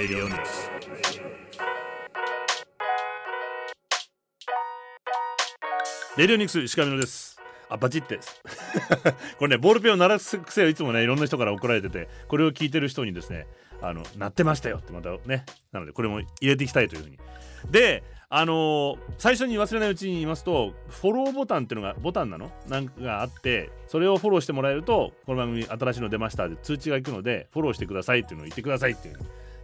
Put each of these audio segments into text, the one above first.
Radio News レディオニクス石上野です。あバチって。これねボールペンを鳴らす癖をいつもねいろんな人から怒られててこれを聞いてる人にですねあの鳴ってましたよってまたね。なのでこれも入れていきたいというふうに。であのー最初に忘れないうちに言いますとフォローボタンっていうのがボタンなの？なんかがあってそれをフォローしてもらえるとこの番組新しいの出ましたで通知が行くのでフォローしてくださいっていうのを言ってくださいっていう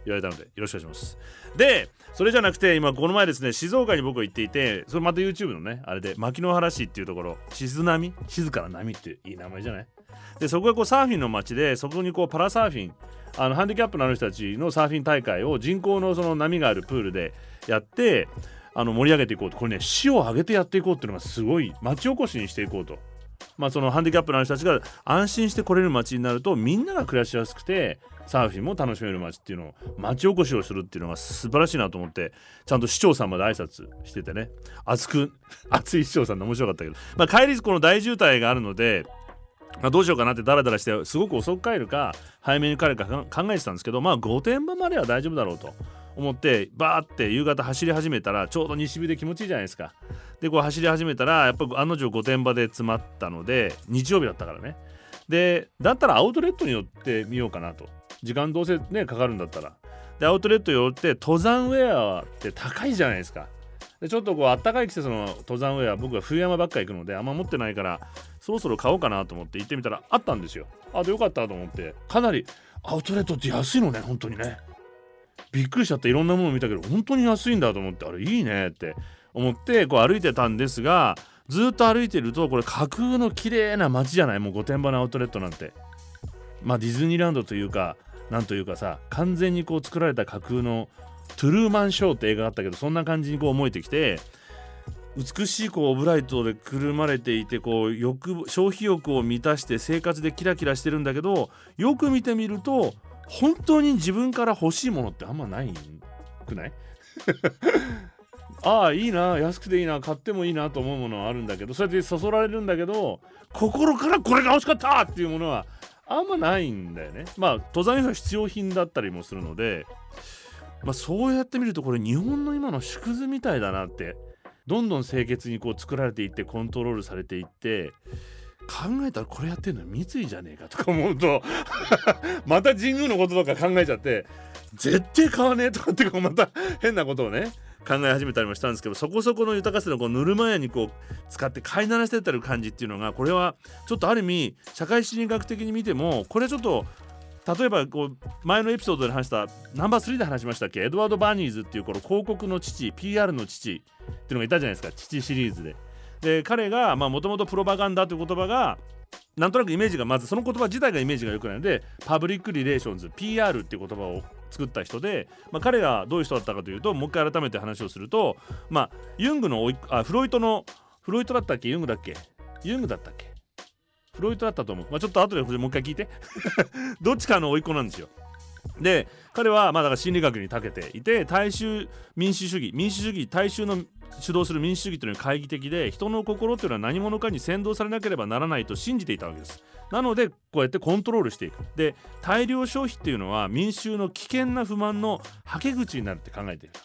言われたのでよろしくお願いします。でそれじゃなくて今この前ですね静岡に僕行っていてそれまた YouTube のねあれで牧之原市っていうところ静波？静かな波っていい名前じゃない？でそこがこうサーフィンの街でそこにこうパラサーフィンあのハンディキャップのある人たちのサーフィン大会を人工のその波があるプールでやってあの盛り上げていこうと。これね市を挙げてやっていこうっていうのがすごい町おこしにしていこうと。まあ、そのハンディキャップの人たちが安心して来れる街になるとみんなが暮らしやすくてサーフィンも楽しめる街っていうのを町おこしをするっていうのが素晴らしいなと思ってちゃんと市長さんまで挨拶しててね。熱く 熱い市長さんで面白かったけど、まあ、帰りこの大渋滞があるのでま、どうしようかなってダラダラしてすごく遅く帰るか早めに帰るかか考えてたんですけどまあ御殿場までは大丈夫だろうと思ってバーって夕方走り始めたらちょうど西日で気持ちいいじゃないですか。でこう走り始めたらやっぱ案の定御殿場で詰まったので日曜日だったからね。でだったらアウトレットに寄ってみようかなと。時間どうせねかかるんだったら。でアウトレット寄って登山ウェアって高いじゃないですか。でちょっとこうあったかい季節の登山ウェア僕は冬山ばっか行くのであんま持ってないからそろそろ買おうかなと思って行ってみたらあったんですよ。あでよかったと思って。かなりアウトレットって安いのね本当にね。びっくりしちゃっていろんなもの見たけど本当に安いんだと思ってあれいいねって思ってこう歩いてたんですがずっと歩いてるとこれ架空の綺麗な街じゃない？もう御殿場のアウトレットなんて。まあディズニーランドというかなんというかさ完全にこう作られた架空のトゥルーマンショーって映画があったけどそんな感じにこう思えてきて美しいこうオブライトでくるまれていてこう欲消費欲を満たして生活でキラキラしてるんだけどよく見てみると本当に自分から欲しいものってあんまないくない？ああいいな安くていいな買ってもいいなと思うものはあるんだけどそうやってそそられるんだけど心からこれが欲しかったっていうものはあんまないんだよね。まあ登山用は必要品だったりもするのでまあそうやってみるとこれ日本の今の縮図みたいだなってどんどん清潔にこう作られていってコントロールされていって考えたらこれやってるの三井じゃねえかとか思うと また神宮のこととか考えちゃって絶対買わねえとかってこう また変なことをね考え始めたりもしたんですけどそこそこの豊かさのこうぬるま湯にこう浸かって飼いならせてる感じっていうのがこれはちょっとある意味社会心理学的に見てもこれちょっと例えばこう前のエピソードで話したナンバー3で話しましたっけ？エドワード・バーニーズっていうこの広告の父 PR の父っていうのがいたじゃないですか父シリーズで。で彼がもともとプロパガンダという言葉がなんとなくイメージがまずその言葉自体がイメージが良くないのでパブリック・リレーションズ PR っていう言葉を作った人で、まあ、彼がどういう人だったかというともう一回改めて話をすると、まあ、ユングのおいあフロイトのフロイトだったっけ？ユングだっけ？ユングだったっけ？フロイトだったと思う、まあ、ちょっと後でもう一回聞いて。どっちかの甥っ子なんですよ。で彼はまあだから心理学に長けていて大衆民主主義民主主義大衆の主導する民主主義というのは懐疑的で人の心というのは何者かに先導されなければならないと信じていたわけです。なのでこうやってコントロールしていく。で大量消費っていうのは民衆の危険な不満のはけ口になるって考えている。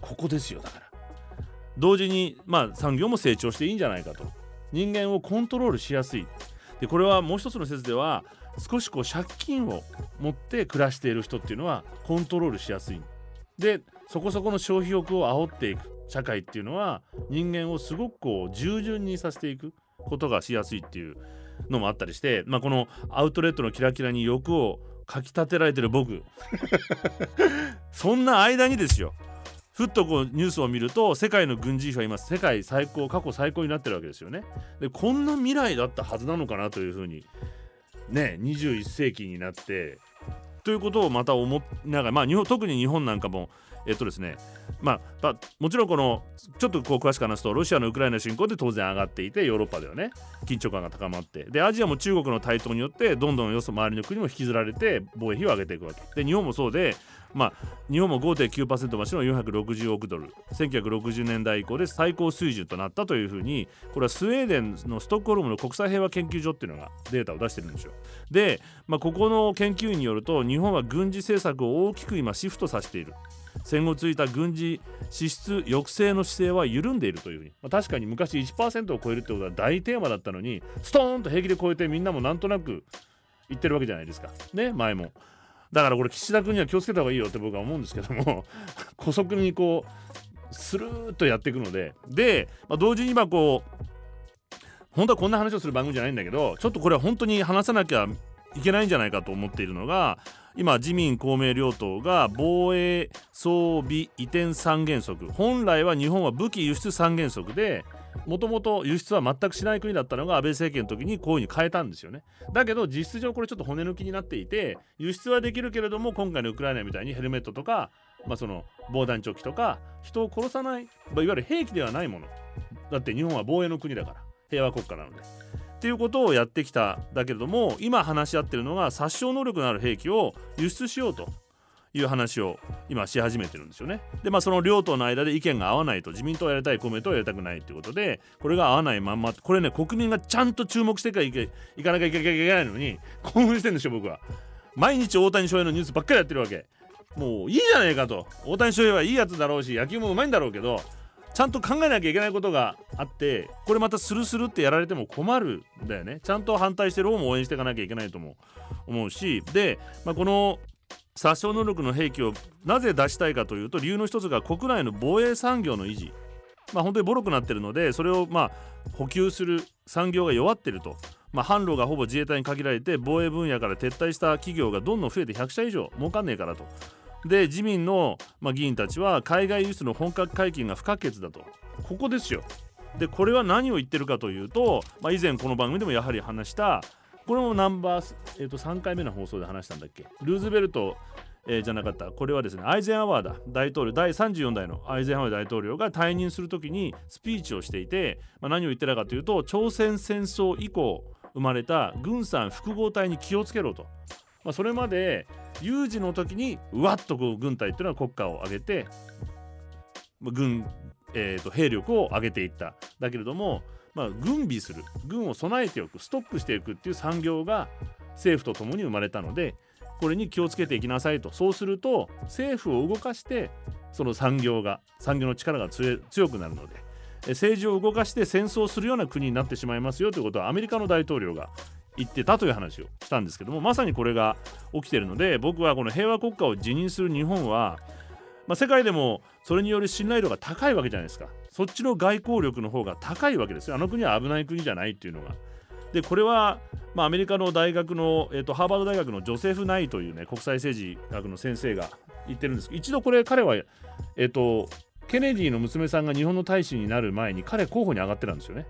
ここですよだから。同時にまあ産業も成長していいんじゃないかと。人間をコントロールしやすい。でこれはもう一つの説では少しこう借金を持って暮らしている人っていうのはコントロールしやすい。でそこそこの消費欲を煽っていく。社会っていうのは人間をすごくこう従順にさせていくことがしやすいっていうのもあったりして、まあ、このアウトレットのキラキラに欲をかきたてられてる僕。そんな間にですよ。ふっとこうニュースを見ると世界の軍事費は今世界最高過去最高になってるわけですよね。でこんな未来だったはずなのかなというふうにね21世紀になってということをまた思いながらまあ日本特に日本なんかもえっとですねまあ、もちろんこのちょっとこう詳しく話すとロシアのウクライナ侵攻で当然上がっていてヨーロッパではね緊張感が高まってでアジアも中国の台頭によってどんどんよそ周りの国も引きずられて防衛費を上げていくわけ。で日本もそうでまあ、日本も5.9%増しの460億ドル1960年代以降で最高水準となったというふうにこれはスウェーデンのストックホルムの国際平和研究所っていうのがデータを出してるんですよ。で、まあ、ここの研究員によると日本は軍事政策を大きく今シフトさせている。戦後ついた軍事支出抑制の姿勢は緩んでいるというふうに、まあ、確かに昔1%を超えるってことは大テーマだったのにストーンと平気で超えてみんなもなんとなく言ってるわけじゃないですかね前もだからこれ岸田君には気をつけた方がいいよって僕は思うんですけども 姑息にこうスルーッとやっていくのでで、まあ、同時に今こう本当はこんな話をする番組じゃないんだけどちょっとこれは本当に話さなきゃいけないんじゃないかと思っているのが今自民公明両党が防衛装備移転三原則。本来は日本は武器輸出三原則でもともと輸出は全くしない国だったのが安倍政権の時にこういうふうに変えたんですよね。だけど実質上これちょっと骨抜きになっていて輸出はできるけれども今回のウクライナみたいにヘルメットとか、まあ、その防弾チョッキとか人を殺さない、まあ、いわゆる兵器ではないもの。だって日本は防衛の国だから。平和国家なので。っていうことをやってきただけれども今話し合ってるのが殺傷能力のある兵器を輸出しようと。いう話を今し始めてるんですよね。でまあその両党の間で意見が合わないと自民党をやりたい公明党をやりたくないということでこれが合わないまんまこれね国民がちゃんと注目してからいけいかなきゃいけないのに興奮してるんですよ僕は。毎日大谷翔平のニュースばっかりやってるわけ。もういいじゃないかと大谷翔平はいいやつだろうし野球もうまいんだろうけどちゃんと考えなきゃいけないことがあってこれまたスルスルってやられても困るんだよねちゃんと反対してる方も応援していかなきゃいけないとも思うしで、まあ、この殺傷能力の兵器をなぜ出したいかというと理由の一つが国内の防衛産業の維持。まあ本当にボロくなってるのでそれをまあ補給する産業が弱ってると。まあ、販路がほぼ自衛隊に限られて防衛分野から撤退した企業がどんどん増えて100社以上。儲かんねえからと。で自民の、まあ、議員たちは海外輸出の本格解禁が不可欠だと。ここですよ。でこれは何を言ってるかというと、まあ、以前この番組でもやはり話したこれもナンバー、えー、と3回目の放送で話したんだっけ？ルーズベルト、えー、じゃなかった。これはですねアイゼンハワーだ大統領第34代のアイゼンハワー大統領が退任する時にスピーチをしていて、まあ、何を言ってたかというと朝鮮戦争以降生まれた軍産複合体に気をつけろと、まあ、それまで有事の時にうわっとこう軍隊っていうのは国家を挙げて軍、えー、と兵力を上げていった。だけれども、まあ、軍備する。軍を備えておく。ストックしていくっていう産業が政府と共に生まれたのでこれに気をつけていきなさいと。そうすると政府を動かしてその産業が産業の力が強くなるので政治を動かして戦争するような国になってしまいますよということはアメリカの大統領が言ってたという話をしたんですけどもまさにこれが起きてるので僕はこの平和国家を辞任する日本は、まあ、世界でもそれによる信頼度が高いわけじゃないですか。そっちの外交力の方が高いわけですよあの国は危ない国じゃないっていうのが。でこれは、まあ、アメリカの大学の、えーと、ハーバード大学のジョセフ・ナイというね国際政治学の先生が言ってるんですけど一度これ彼は、えーとケネディの娘さんが日本の大使になる前に彼候補に上がってたんですよね。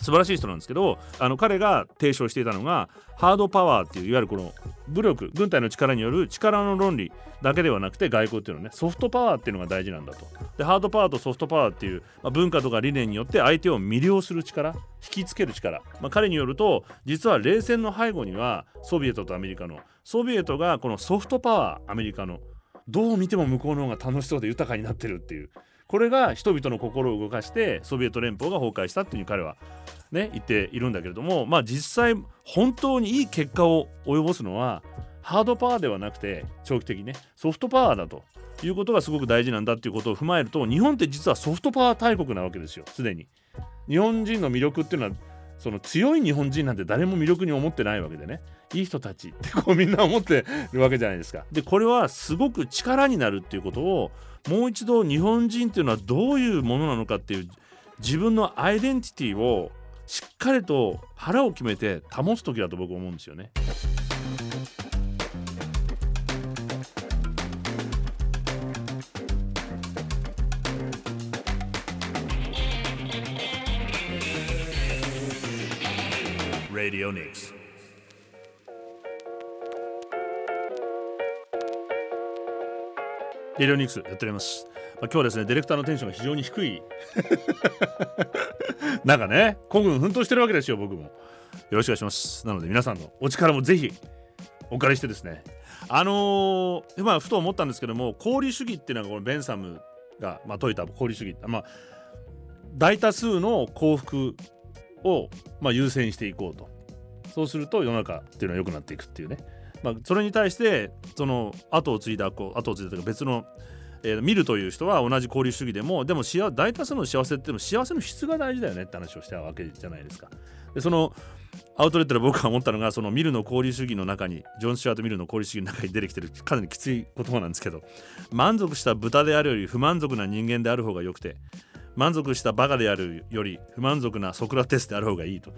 素晴らしい人なんですけどあの彼が提唱していたのがハードパワーっていういわゆるこの武力軍隊の力による力の論理だけではなくて外交っていうのねソフトパワーっていうのが大事なんだと。でハードパワーとソフトパワーっていう、まあ、文化とか理念によって相手を魅了する力引きつける力、まあ、彼によると実は冷戦の背後にはソビエトとアメリカのソビエトがこのソフトパワーアメリカのどう見ても向こうの方が楽しそうで豊かになってるっていうこれが人々の心を動かしてソビエト連邦が崩壊したっていう彼はね言っているんだけれどもまあ実際本当にいい結果を及ぼすのはハードパワーではなくて長期的にねソフトパワーだということがすごく大事なんだっていうことを踏まえると日本って実はソフトパワー大国なわけですよすでに。日本人の魅力っていうのはその強い日本人なんて誰も魅力に思ってないわけでねいい人たちってこうみんな思ってるわけじゃないですか。でこれはすごく力になるっていうことをもう一度日本人っていうのはどういうものなのかっていう自分のアイデンティティをしっかりと腹を決めて保つ時だと僕思うんですよね。Radio Nix. レディオニクスやっております、まあ、今日はですねディレクターのテンションが非常に低い。なんかね孤軍奮闘してるわけですよ僕も。よろしくお願いします。なので皆さんのお力もぜひお借りしてですね。あのー、まあふと思ったんですけども功利主義っていうのがこのベンサムが、まあ、説いた功利主義まあ大多数の幸福を、まあ、優先していこうと。そうすると世の中っていうのは良くなっていくっていうね、まあ、それに対してその後を継いだこう後を継いだというか別の、えー、見るという人は同じ交流主義でもでも大多数の幸せっていうの幸せの質が大事だよねって話をしたわけじゃないですか。でそのアウトレットで僕が思ったのがそのミルの交流主義の中にジョン・スチュアート・ミルの交流主義の中に出てきてるかなりきつい言葉なんですけど満足した豚であるより不満足な人間である方が良くて満足したバカであるより不満足なソクラテスである方がいいと。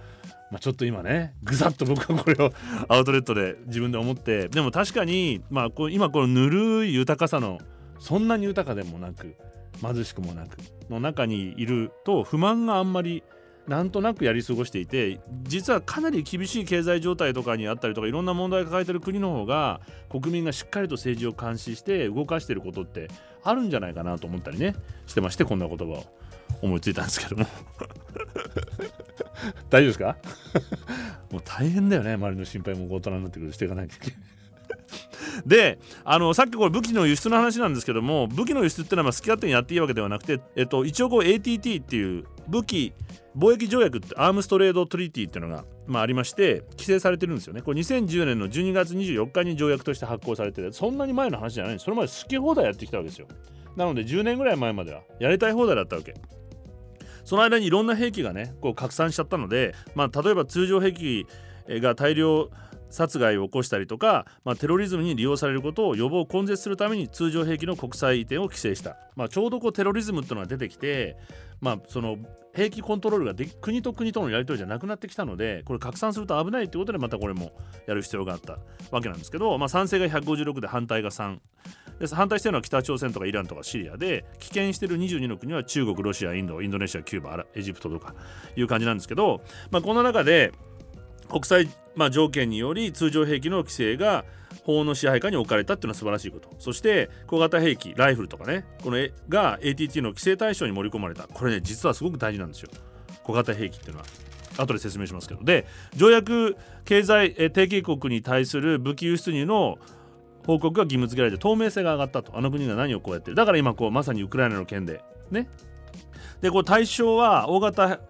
まあ、ちょっと今ねぐさっと僕はこれを アウトレットで自分で思ってでも確かに、まあ、こ今このぬるい豊かさのそんなに豊かでもなく貧しくもなくの中にいると不満があんまりなんとなくやり過ごしていて実はかなり厳しい経済状態とかにあったりとかいろんな問題を抱えてる国の方が国民がしっかりと政治を監視して動かしてることってあるんじゃないかなと思ったりねしてましてこんな言葉を。思いついたんですけども。大丈夫ですか？もう大変だよね。周りの心配も大人になってくるしていかないといけない。であのさっきこれ武器の輸出の話なんですけども武器の輸出っていうのは好き勝手にやっていいわけではなくて、えっと、一応こう ATT っていう武器貿易条約ってアームストレードトリティっていうのが、まあ、ありまして規制されてるんですよね。これ2010年の12月24日に条約として発行されててそんなに前の話じゃない。それまで好き放題やってきたわけですよ。なので10年ぐらい前まではやりたい放題だったわけ。その間にいろんな兵器がねこう拡散しちゃったので、まあ、例えば通常兵器が大量殺害を起こしたりとか、まあ、テロリズムに利用されることを予防根絶するために通常兵器の国際移転を規制した、まあ、ちょうどこうテロリズムっていうのが出てきて、まあ、その兵器コントロールがで国と国とのやり取りじゃなくなってきたのでこれ拡散すると危ないってことでまたこれもやる必要があったわけなんですけど、まあ、賛成が156で反対が3で反対してるのは北朝鮮とかイランとかシリアで棄権してる22の国は中国ロシアインドインドネシアキューバエジプトとかいう感じなんですけど、まあ、この中で国際、まあ、条件により通常兵器の規制が法の支配下に置かれたっていうのは素晴らしいこと。そして小型兵器ライフルとかねこのが ATT の規制対象に盛り込まれた。これね実はすごく大事なんですよ。小型兵器っていうのは。後で説明しますけど。で条約経済提携国に対する武器輸出入の報告が義務付けられて透明性が上がったと。あの国が何をこうやってる。だから今こうまさにウクライナの件で。ね。でこう対象は大型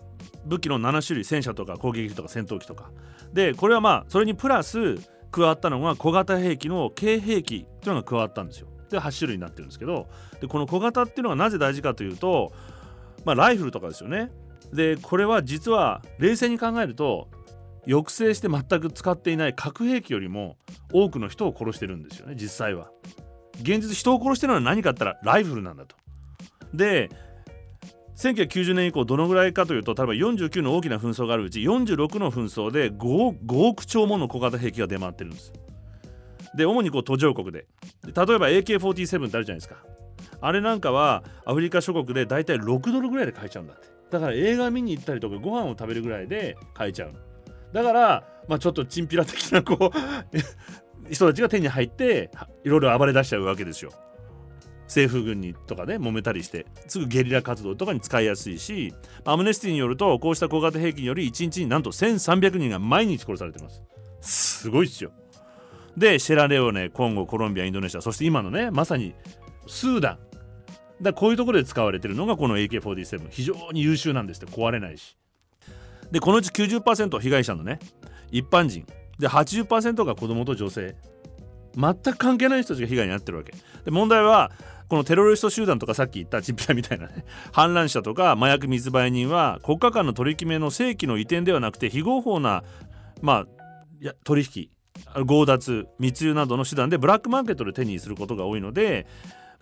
武器の7種類。戦車とか攻撃機とか戦闘機とか。でこれはまあそれにプラス加わったのが小型兵器の軽兵器というのが加わったんですよ。で8種類になってるんですけどでこの小型っていうのはなぜ大事かというとまあライフルとかですよね。でこれは実は冷静に考えると抑制して全く使っていない核兵器よりも多くの人を殺してるんですよね実際は。現実人を殺してるのは何かって言ったらライフルなんだと。で1990年以降どのぐらいかというと例えば49の大きな紛争があるうち46の紛争で 5, 5億兆もの小型兵器が出回ってるんです。で主にこう途上国で。例えば AK47 ってあるじゃないですか。あれなんかはアフリカ諸国でだいたい6ドルぐらいで買えちゃうんだって。だから映画見に行ったりとかご飯を食べるぐらいで買えちゃう。だから、まあ、ちょっとチンピラ的なこう 人たちが手に入っていろいろ暴れ出しちゃうわけですよ。政府軍にとかね揉めたりしてすぐゲリラ活動とかに使いやすいしアムネスティによるとこうした小型兵器により1日になんと1300人が毎日殺されてます。すごいっすよ。でシェラレオネコンゴコロンビアインドネシアそして今のねまさにスーダン。だこういうところで使われてるのがこの AK47 非常に優秀なんですって。壊れないし。でこのうち90%被害者のね一般人。で80%が子供と女性。全く関係ない人たちが被害に遭ってるわけ。で問題はこのテロリスト集団とかさっき言ったチンピラみたいなね 反乱者とか麻薬密売人は国家間の取り決めの正規の移転ではなくて非合法なまあ取引強奪密輸などの手段でブラックマーケットで手にすることが多いので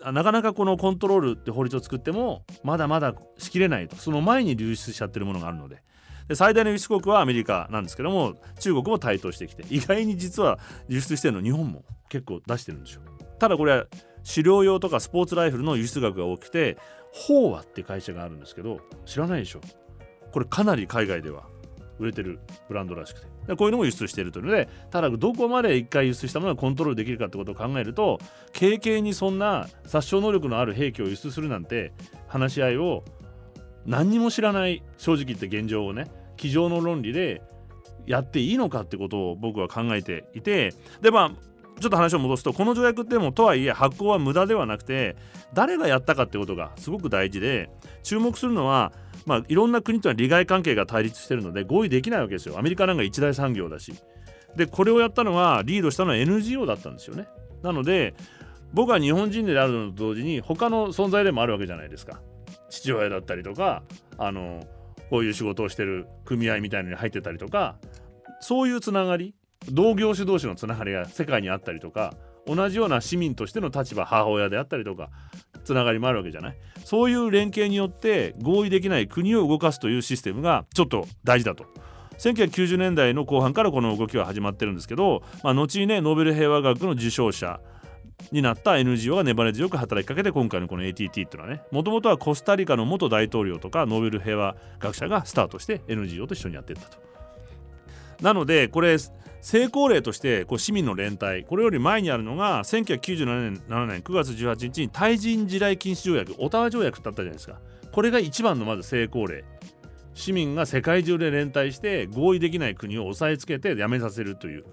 なかなかこのコントロールって法律を作ってもまだまだしきれないと。その前に流出しちゃってるものがあるので。で最大の輸出国はアメリカなんですけども中国も台頭してきて意外に実は輸出してるの日本も結構出してるんですよ。ただこれは狩猟用とかスポーツライフルの輸出額が多くて飽和って会社があるんですけど知らないでしょ。これかなり海外では売れてるブランドらしくて。でこういうのも輸出しているというのでただどこまで1回輸出したものがコントロールできるかってことを考えると経験にそんな殺傷能力のある兵器を輸出するなんて話し合いを何にも知らない正直言って現状をね机上の論理でやっていいのかってことを僕は考えていてでまあちょっと話を戻すとこの条約ってもとはいえ発行は無駄ではなくて誰がやったかってことがすごく大事で注目するのはまあ、いろんな国とは利害関係が対立してるので合意できないわけですよ。アメリカなんか一大産業だし。でこれをやったのはリードしたのは NGO だったんですよね。なので僕は日本人であるのと同時に他の存在でもあるわけじゃないですか。父親だったりとかあのこういう仕事をしてる組合みたいのに入ってたりとかそういうつながり同業種同士のつながりが世界にあったりとか同じような市民としての立場母親であったりとかつながりもあるわけじゃない？そういう連携によって合意できない国を動かすというシステムがちょっと大事だと1990年代の後半からこの動きは始まってるんですけど、まあ、後にねノーベル平和学の受賞者になった NGO が粘り強く働きかけて今回のこの ATT っていうのはねもともとはコスタリカの元大統領とかノーベル平和学者がスタートして NGO と一緒にやってったと。なのでこれ成功例としてこう市民の連帯これより前にあるのが1997年 ,7 年9月18日に対人地雷禁止条約オタワ条約ってあったじゃないですか。これが一番のまず成功例。市民が世界中で連帯して合意できない国を押さえつけてやめさせるという。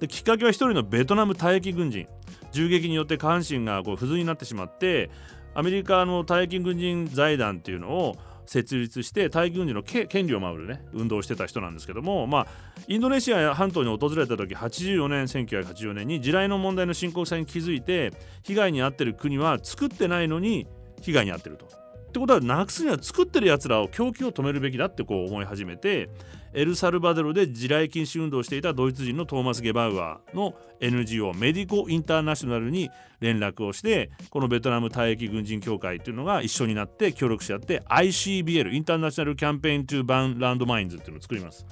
できっかけは一人のベトナム退役軍人。銃撃によって下半身がこう不随になってしまってアメリカの退役軍人財団っていうのを設立して退役軍人の権利を守るね運動をしてた人なんですけどもまあインドシナ半島に訪れた時84年1984年に地雷の問題の深刻さに気づいて被害に遭ってる国は作ってないのに被害に遭ってると。ってことはなくすには作ってるやつらを供給を止めるべきだってこう思い始めてエルサルバドルで地雷禁止運動をしていたドイツ人のトーマス・ゲバウアーの NGO メディコ・インターナショナルに連絡をしてこのベトナム退役軍人協会っていうのが一緒になって協力し合って ICBL International Campaign to Ban Landmines っていうのを作ります。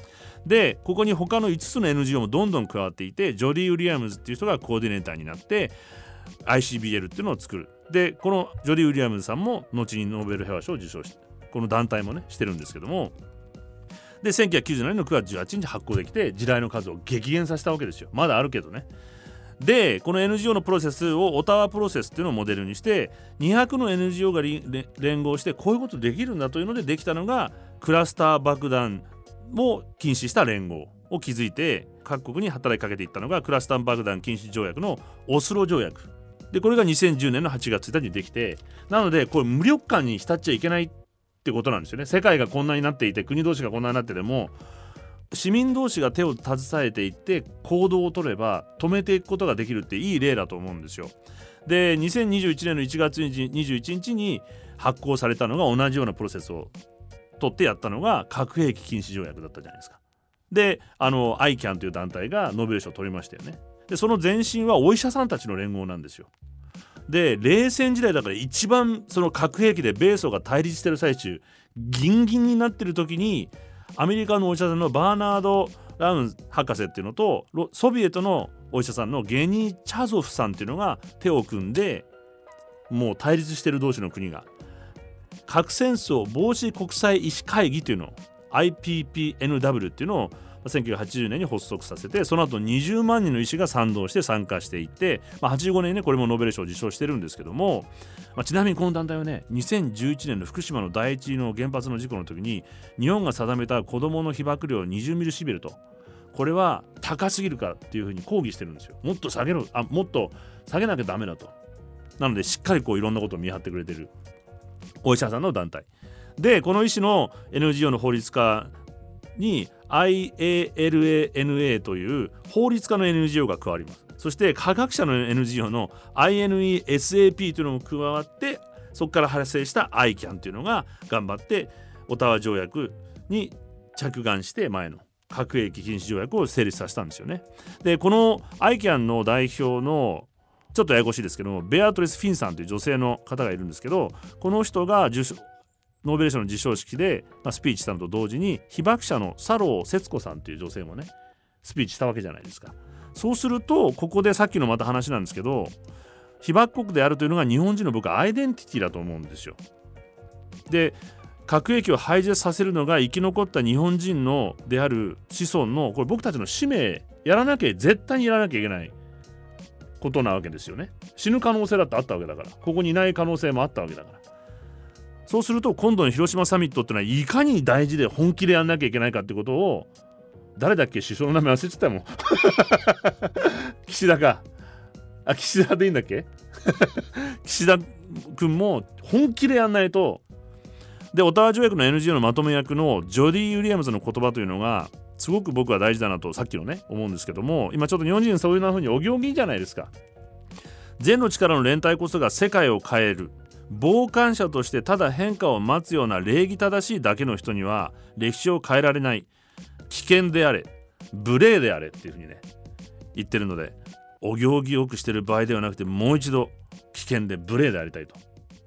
でここに他の5つの NGO もどんどん加わっていてジョディ・ウィリアムズっていう人がコーディネーターになって ICBL っていうのを作る。でこのジョディ・ウィリアムズさんも後にノーベル平和賞を受賞してこの団体もねしてるんですけどもで1997年の9月18日発行できて地雷の数を激減させたわけですよ。まだあるけどね。でこの NGO のプロセスをオタワプロセスっていうのをモデルにして200の NGO が連合してこういうことできるんだというのでできたのがクラスター爆弾を禁止した連合を築いて各国に働きかけていったのがクラスター爆弾禁止条約のオスロ条約。でこれが2010年の8月1日にできてなのでこれ無力感に浸っちゃいけないってことなんですよね世界がこんなになっていて国同士がこんなになってても市民同士が手を携えていって行動を取れば止めていくことができるっていい例だと思うんですよ。で2021年の1月21日に発行されたのが同じようなプロセスを取ってやったのが核兵器禁止条約だったじゃないですか。であの ICAN という団体がノーベル賞を取りましたよね。でその前身はお医者さんたちの連合なんですよ。で冷戦時代だから一番その核兵器で米ソが対立してる最中ギンギンになってる時にアメリカのお医者さんのバーナード・ラウン博士っていうのとソビエトのお医者さんのゲニー・チャゾフさんっていうのが手を組んでもう対立してる同士の国が。核戦争防止国際医師会議というのを IPPNW っていうのを1980年に発足させてその後20万人の医師が賛同して参加していて、まあ、85年にねこれもノーベル賞を受賞してるんですけども、まあ、ちなみにこの団体はね2011年の福島の第一の原発の事故の時に日本が定めた子どもの被爆量20ミリシビルとこれは高すぎるからっていうふうに抗議してるんですよ。もっと下げろあもっと下げなきゃダメだと。なのでしっかりこういろんなことを見張ってくれてるお医者さんの団体。でこの医師の NGO の法律家に IALANA という法律家の NGO が加わりますそして科学者の NGO の INESAP というのも加わってそこから発生した ICAN というのが頑張ってオタワ条約に着眼して前の核兵器禁止条約を成立させたんですよね。でこの ICAN の代表のちょっとややこしいですけどもベアトリス・フィンさんという女性の方がいるんですけどこの人が受ノーベル賞の授賞式で、まあ、スピーチしたのと同時に被爆者の佐藤節子さんという女性もねスピーチしたわけじゃないですか。そうするとここでさっきのまた話なんですけど被爆国であるというのが日本人の僕はアイデンティティだと思うんですよ。で核兵器を廃絶させるのが生き残った日本人のである子孫のこれ僕たちの使命やらなきゃ絶対にやらなきゃいけない。ことなわけですよね。死ぬ可能性だってあったわけだから。ここにいない可能性もあったわけだから。そうすると今度の広島サミットってのはいかに大事で本気でやんなきゃいけないかってことを誰だっけ首相の名前忘れてたもん。岸田かあ岸田でいいんだっけ？岸田君も本気でやんないと。でオタワ条約の NGO のまとめ役のジョディ・ウィリアムズの言葉というのがすごく僕は大事だなとさっきのね思うんですけども今ちょっと日本人そういうふうにお行儀じゃないですか。善の力の連帯こそが世界を変える。傍観者としてただ変化を待つような礼儀正しいだけの人には歴史を変えられない危険であれ無礼であれっていうふうにね言ってるのでお行儀よくしてる場合ではなくてもう一度危険で無礼でありたいと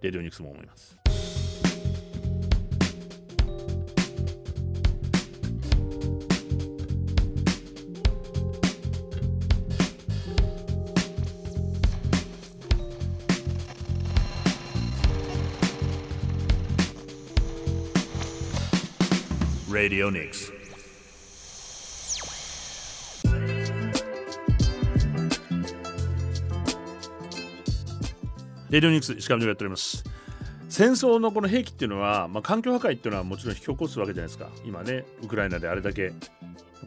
レディオニクスも思います。Radio Nix. レディオニクス石上でやっております。戦争のこの兵器っていうのは、まあ、環境破壊っていうのはもちろん引き起こすわけじゃないですか。今ねウクライナであれだけの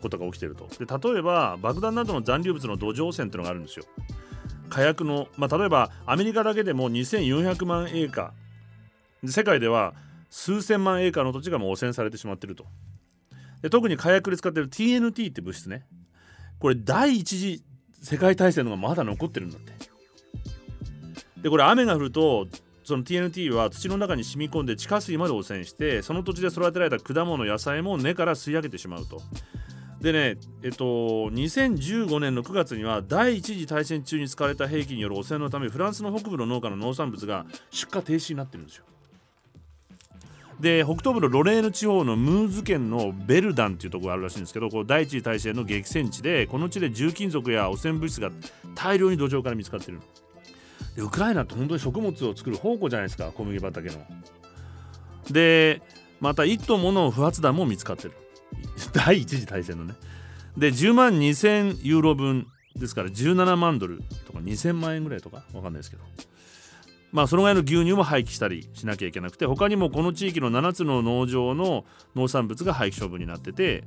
ことが起きてると。で例えば爆弾などの残留物の土壌汚染っていうのがあるんですよ。火薬の、まあ、例えばアメリカだけでも2400万エーカー。世界では数千万エーカーの土地がもう汚染されてしまってると。で特に火薬で使ってる TNT って物質ね。これ第一次世界大戦のがまだ残ってるんだって。でこれ雨が降るとその TNT は土の中に染み込んで地下水まで汚染してその土地で育てられた果物野菜も根から吸い上げてしまうと。でねえっと2015年の9月には第一次大戦中に使われた兵器による汚染のためフランスの北部の農家の農産物が出荷停止になってるんですよ。で北東部のロレーヌ地方のムーズ県のベルダンっていうところがあるらしいんですけどこう第一次大戦の激戦地でこの地で重金属や汚染物質が大量に土壌から見つかってる。でウクライナって本当に食物を作る宝庫じゃないですか小麦畑の。でまた1トンもの不発弾も見つかってる。第一次大戦のね。で10万2000ユーロ分ですから17万ドルとか2000万円ぐらいとかわかんないですけど。まあそのぐらいの牛乳も廃棄したりしなきゃいけなくて他にもこの地域の7つの農場の農産物が廃棄処分になってて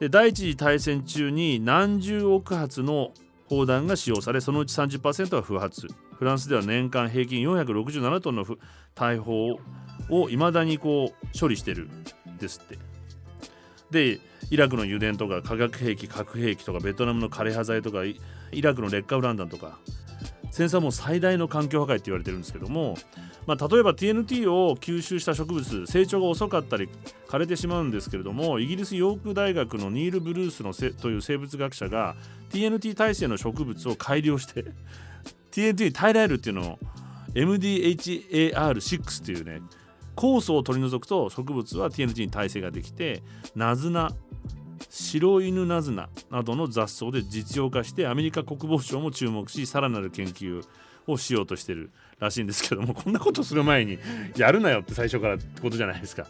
で第一次大戦中に何十億発の砲弾が使用されそのうち30%は不発。フランスでは年間平均467トンの大砲をいまだにこう処理してるんですって。でイラクの油田とか化学兵器核兵器とかベトナムの枯葉剤とかイラクの劣化ウラン弾とか戦争はも最大の環境破壊って言われてるんですけども、まあ、例えば TNT を吸収した植物成長が遅かったり枯れてしまうんですけれどもイギリスヨーク大学のニール・ブルースのせという生物学者が TNT 耐性の植物を改良して TNT に耐えられるっていうのを MDHAR6 っていうね酵素を取り除くと植物は TNT に耐性ができてナズナ白犬ナズナなどの雑草で実用化してアメリカ国防省も注目しさらなる研究をしようとしてるらしいんですけどもこんなことする前にやるなよって最初からってことじゃないですか。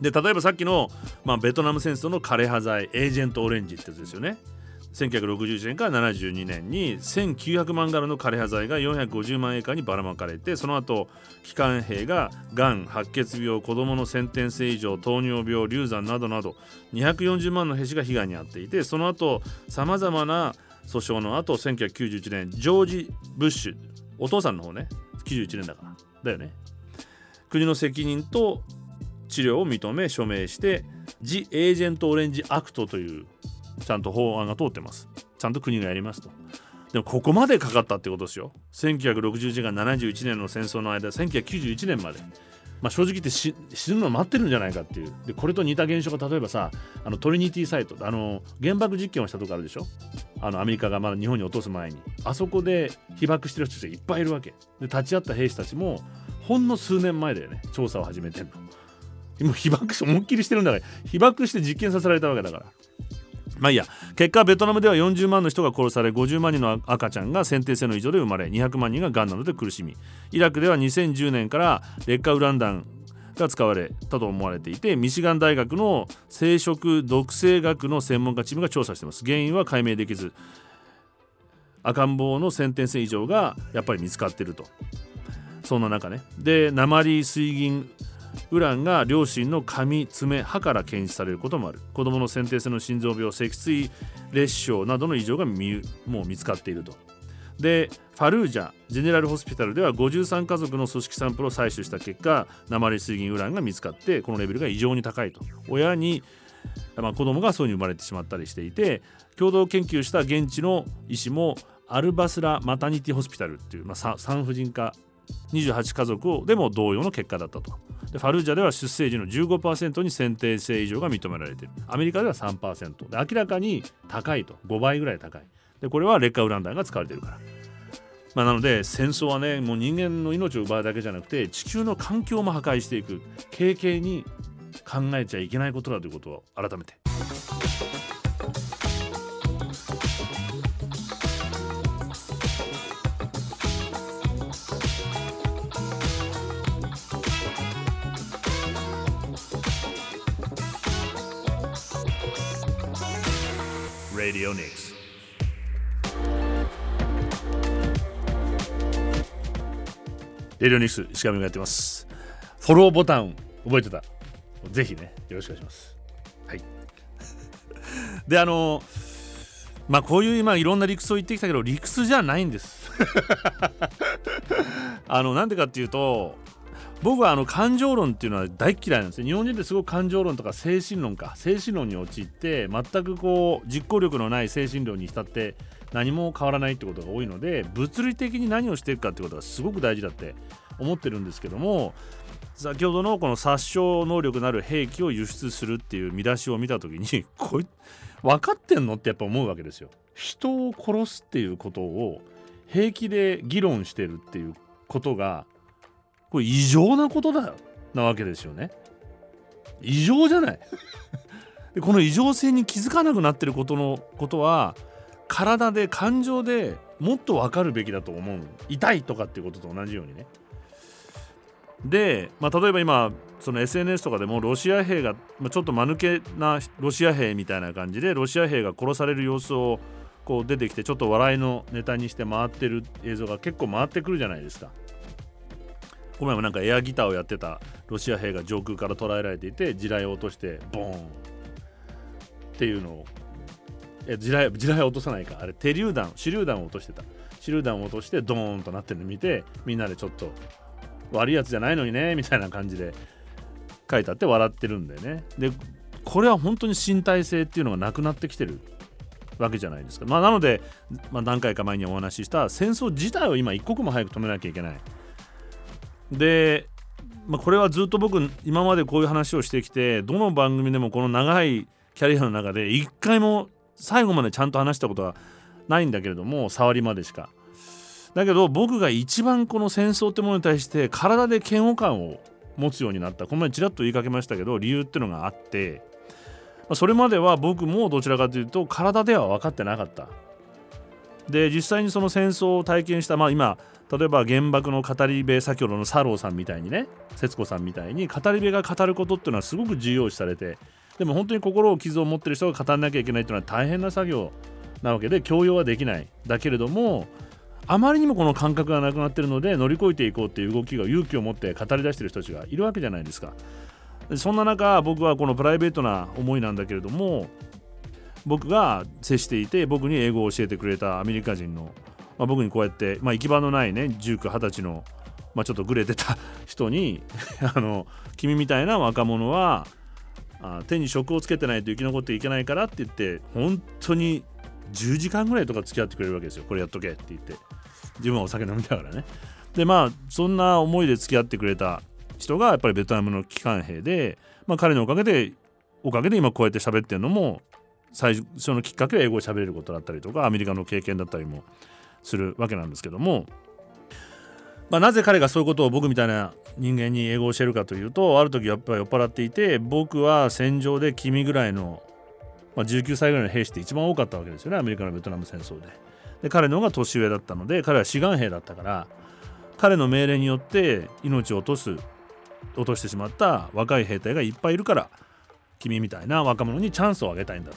で例えばさっきの、まあ、ベトナム戦争の枯葉剤エージェントオレンジってやつですよね。1961年から72年に1900万ガロの枯葉剤が450万エーカーにばらまかれてその後機関兵ががん白血病子どもの先天性異常糖尿病流産などなど240万の兵士が被害に遭っていてその後さまざまな訴訟の後1991年ジョージ・ブッシュお父さんの方ね91年だからだよね。国の責任と治療を認め署名して「ジ・エージェント・オレンジ・アクト」というちゃんと法案が通ってます。ちゃんと国がやりますと。でもここまでかかったってことですよ。1961年から71年の戦争の間1991年まで。まあ、正直言って死ぬの待ってるんじゃないかっていう。でこれと似た現象が例えばさあのトリニティサイトあの原爆実験をしたとこあるでしょ？あのアメリカがまだ日本に落とす前に。あそこで被爆してる人たちがいっぱいいるわけ。で立ち会った兵士たちもほんの数年前だよね。調査を始めてんの。今被爆し思いっきりしてるんだから。被爆して実験させられたわけだから。まあいいや。結果ベトナムでは40万の人が殺され50万人の赤ちゃんが先天性の異常で生まれ200万人ががんなどで苦しみ。イラクでは2010年から劣化ウラン弾が使われたと思われていてミシガン大学の生殖毒性学の専門家チームが調査しています。原因は解明できず赤ん坊の先天性異常がやっぱり見つかっていると。そんな中ね。で鉛水銀ウランが両親の髪爪歯から検出されることもある。子どもの先天性の心臓病脊椎裂傷などの異常がもう見つかっていると。でファルージャジェネラルホスピタルでは53家族の組織サンプルを採取した結果鉛水銀ウランが見つかってこのレベルが異常に高いと。親に、まあ、子供がそういうに生まれてしまったりしていて共同研究した現地の医師もアルバスラ・マタニティホスピタルっていう、まあ、産婦人科28家族でも同様の結果だったと。でファルジャでは出生時の15%に先天性異常が認められている。アメリカでは3%で明らかに高いと。5倍ぐらい高い。でこれは劣化ウラン弾が使われているから、まあ、なので戦争はねもう人間の命を奪うだけじゃなくて地球の環境も破壊していく。軽々に考えちゃいけないことだということを改めて。Radio Nix レディオニクス石上がやってます。フォローボタン覚えてた。ぜひねよろしくお願いします。はい。であのまあこういう今いろんな理屈を言ってきたけど理屈じゃないんです。あのなんでかっていうと僕はあの感情論っていうのは大嫌いなんですよ日本人ってすごく感情論とか精神論か精神論に陥って全くこう実行力のない精神論に浸って何も変わらないってことが多いので物理的に何をしていくかってことがすごく大事だって思ってるんですけども先ほどのこの殺傷能力のある兵器を輸出するっていう見出しを見た時に こい分かってんのってやっぱ思うわけですよ。人を殺すっていうことを平気で議論してるっていうことがこれ異常なことだなわけですよね。異常じゃない でこの異常性に気づかなくなってることのことは体で感情でもっと分かるべきだと思う痛いとかっていうことと同じようにねで、まあ、例えば今その SNS とかでもロシア兵が、まあ、ちょっと間抜けなロシア兵みたいな感じでロシア兵が殺される様子をこう出てきてちょっと笑いのネタにして回ってる映像が結構回ってくるじゃないですか。この前もなんかエアギターをやってたロシア兵が上空から捉えられていて地雷を落としてボーン。っていうのをえ地雷地雷落とさないか。あれ手榴弾手榴弾を落としてた。手榴弾を落としてドーンとなってるの見てみんなでちょっと悪いやつじゃないのにねみたいな感じで書いてあって笑ってるんだよね。でこれは本当に身体性っていうのがなくなってきてるわけじゃないですか、まあ、なので、まあ、何回か前にお話しした戦争自体を今一刻も早く止めなきゃいけない。で、まあ、これはずっと僕今までこういう話をしてきてどの番組でもこの長いキャリアの中で一回も最後までちゃんと話したことはないんだけれども触りまでしか。だけど僕が一番この戦争ってものに対して体で嫌悪感を持つようになったこの前ちらっと言いかけましたけど理由っていうのがあってそれまでは僕もどちらかというと体では分かってなかったで実際にその戦争を体験したまあ今例えば原爆の語り部先ほどの佐郎さんみたいにね節子さんみたいに語り部が語ることっていうのはすごく重要視されてでも本当に心を傷を持ってる人が語らなきゃいけないっていうのは大変な作業なわけで強要はできない。だけれどもあまりにもこの感覚がなくなってるので乗り越えていこうっていう動きが勇気を持って語り出してる人たちがいるわけじゃないですか。そんな中僕はこのプライベートな思いなんだけれども僕が接していて僕に英語を教えてくれたアメリカ人のまあ、僕にこうやって、まあ、行き場のないね19、20歳の、まあ、ちょっとグレてた 人に あの君みたいな若者はあ手に職をつけてないと生き残っていけないからって言って本当に10時間ぐらいとか付き合ってくれるわけですよ。これやっとけって言って。自分はお酒飲みながらね。でまあそんな思いで付き合ってくれた人がやっぱりベトナムの機関兵で、まあ、彼のおかげでおかげで今こうやって喋ってるのも最初のきっかけは英語を喋れることだったりとかアメリカの経験だったりもするわけなんですけども、まあ、なぜ彼がそういうことを僕みたいな人間に英語を教えるかというとある時やっぱり酔っ払っていて僕は戦場で君ぐらいの、まあ、19歳ぐらいの兵士って一番多かったわけですよねアメリカのベトナム戦争で。で彼の方が年上だったので彼は志願兵だったから彼の命令によって命を落とす落としてしまった若い兵隊がいっぱいいるから君みたいな若者にチャンスをあげたいんだ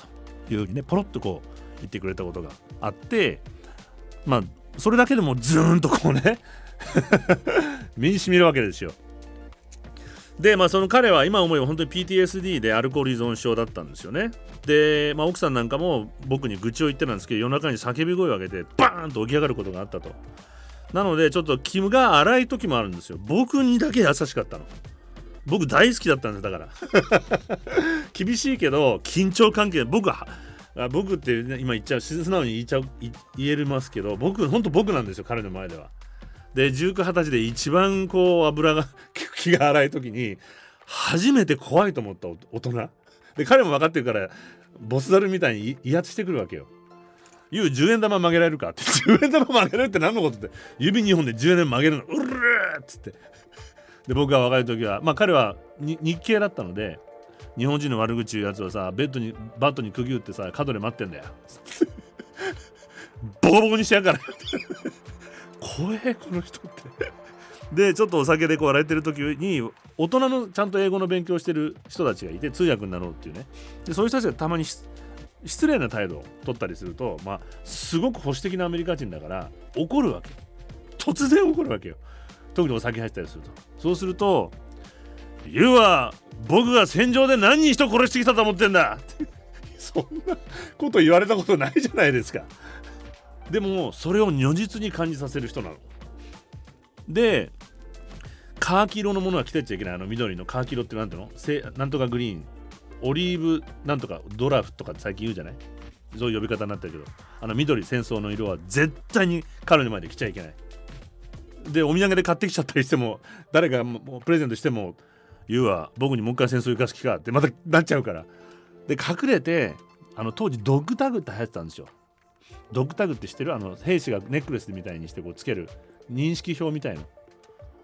というふうにねポロッとこう言ってくれたことがあってまあそれだけでもズーンとこうね 身にしみるわけですよ。でまあその彼は今思えば本当に PTSD でアルコール依存症だったんですよね。で、まあ、奥さんなんかも僕に愚痴を言ってたんですけど夜中に叫び声を上げてバーンと起き上がることがあったと。なのでちょっと気が荒い時もあるんですよ。僕にだけ優しかったの。僕大好きだったんですだから 厳しいけど緊張関係僕は僕って、ね、今言っちゃう素直に言っちゃう言えますけど僕本当僕なんですよ彼の前では。で1920歳で一番こう油が 気が荒い時に初めて怖いと思った大人。で彼も分かってるからボスザルみたいに威圧してくるわけよ。言う10円玉曲げられるかって。10円玉曲げられるって何のことって。指2本で10円曲げるの。うるーっつって。で僕が若い時はまあ彼は日系だったので日本人の悪口言うやつはさベッドにバットに釘打ってさ角で待ってんだよ。ボコボコにしてやから 怖えこの人って。でちょっとお酒でこう笑えてる時に大人のちゃんと英語の勉強してる人たちがいて通訳になろうっていうね。でそういう人たちがたまに失礼な態度を取ったりするとまあすごく保守的なアメリカ人だから怒るわけ突然怒るわけよ。特にお酒入ったりすると。そうすると「言うは僕が戦場で何人人殺してきたと思ってんだ! 」そんなこと言われたことないじゃないですか。でもそれを如実に感じさせる人なの。でカーキ色のものは着てっちゃいけない。あの緑のカーキ色って何ていうの？せなんとかグリーン。オリーブなんとかドラフとか最近言うじゃない？そういう呼び方になってるけど。あの緑戦争の色は絶対に彼の前で着ちゃいけない。でお土産で買ってきちゃったりしても誰がもうプレゼントしても言うわ。僕にもう一回戦争行かす気かってまたなっちゃうから。で隠れてあの当時ドッグタグって流行ってたんですよ。ドッグタグって知ってる？あの兵士がネックレスみたいにしてこうつける認識表みたいな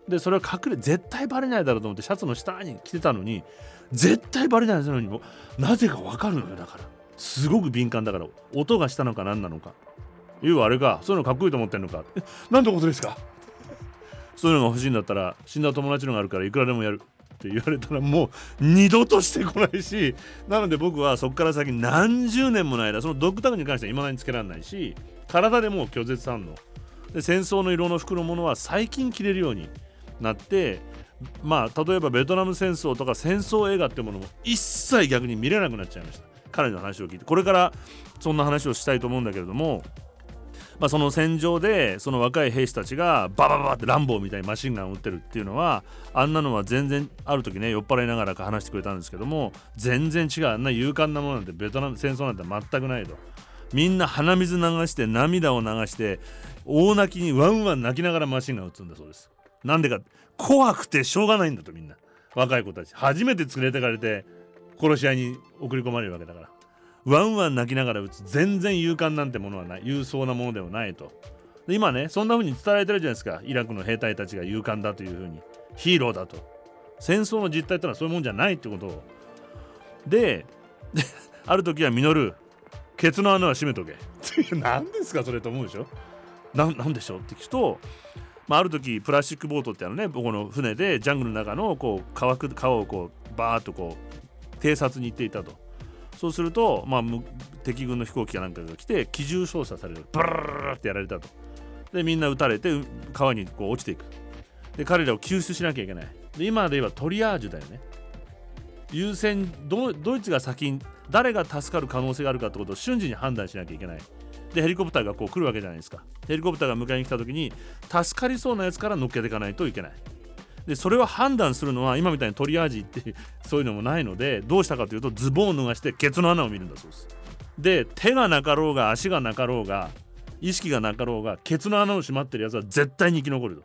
でそれを隠れ絶対バレないだろうと思ってシャツの下に着てたのに絶対バレないのにもなぜか分かるのよだから。すごく敏感だから。音がしたのか何なのか。言うあれか。そういうのかっこいいと思ってんのか。何てことですか？そういうのが欲しいんだったら死んだ友達のがあるからいくらでもやる。って言われたらもう二度としてこないしなので僕はそこから先何十年もの間そのドッグタグに関してはいまだにつけられないし体でもう拒絶反応。で戦争の色の服のものは最近着れるようになってまあ例えばベトナム戦争とか戦争映画ってものも一切逆に見れなくなっちゃいました。彼の話を聞いてこれからそんな話をしたいと思うんだけれどもまあ、その戦場でその若い兵士たちがバババってランボーみたいにマシンガンを撃ってるっていうのはあんなのは全然ある時ね酔っ払いながらか話してくれたんですけども全然違うあんな勇敢なものなんてベトナム戦争なんて全くないと。みんな鼻水流して涙を流して大泣きにワンワン泣きながらマシンガンを撃つんだそうです。なんでか怖くてしょうがないんだとみんな。若い子たち初めて連れてかれて殺し合いに送り込まれるわけだから。ワンワン泣きながら撃つ全然勇敢なんてものはない勇壮なものではないと。今ねそんな風に伝えられてるじゃないですか。イラクの兵隊たちが勇敢だという風に。ヒーローだと。戦争の実態ってのはそういうもんじゃないってことを。で ある時は実る。ケツの穴は閉めとけ。何ですかそれと思うでしょ。何でしょう。って聞くとまあ、ある時プラスチックボートってあのね僕の船でジャングルの中のこう川川をこうバーッとこう偵察に行っていたと。そうすると、まあ、敵軍の飛行機かなんかが来て機銃操作される。ブルルってやられたと。でみんな撃たれて川にこう落ちていく。で彼らを救出しなきゃいけない。で今で言えばトリアージュだよね。優先ドイツが先に誰が助かる可能性があるかってことを瞬時に判断しなきゃいけない。でヘリコプターがこう来るわけじゃないですか。ヘリコプターが迎えに来た時に助かりそうなやつから乗っけていかないといけない。でそれを判断するのは今みたいにトリアージって そういうのもないのでどうしたかというとズボンを脱がしてケツの穴を見るんだそうです。で手がなかろうが足がなかろうが意識がなかろうがケツの穴を閉まってるやつは絶対に生き残ると。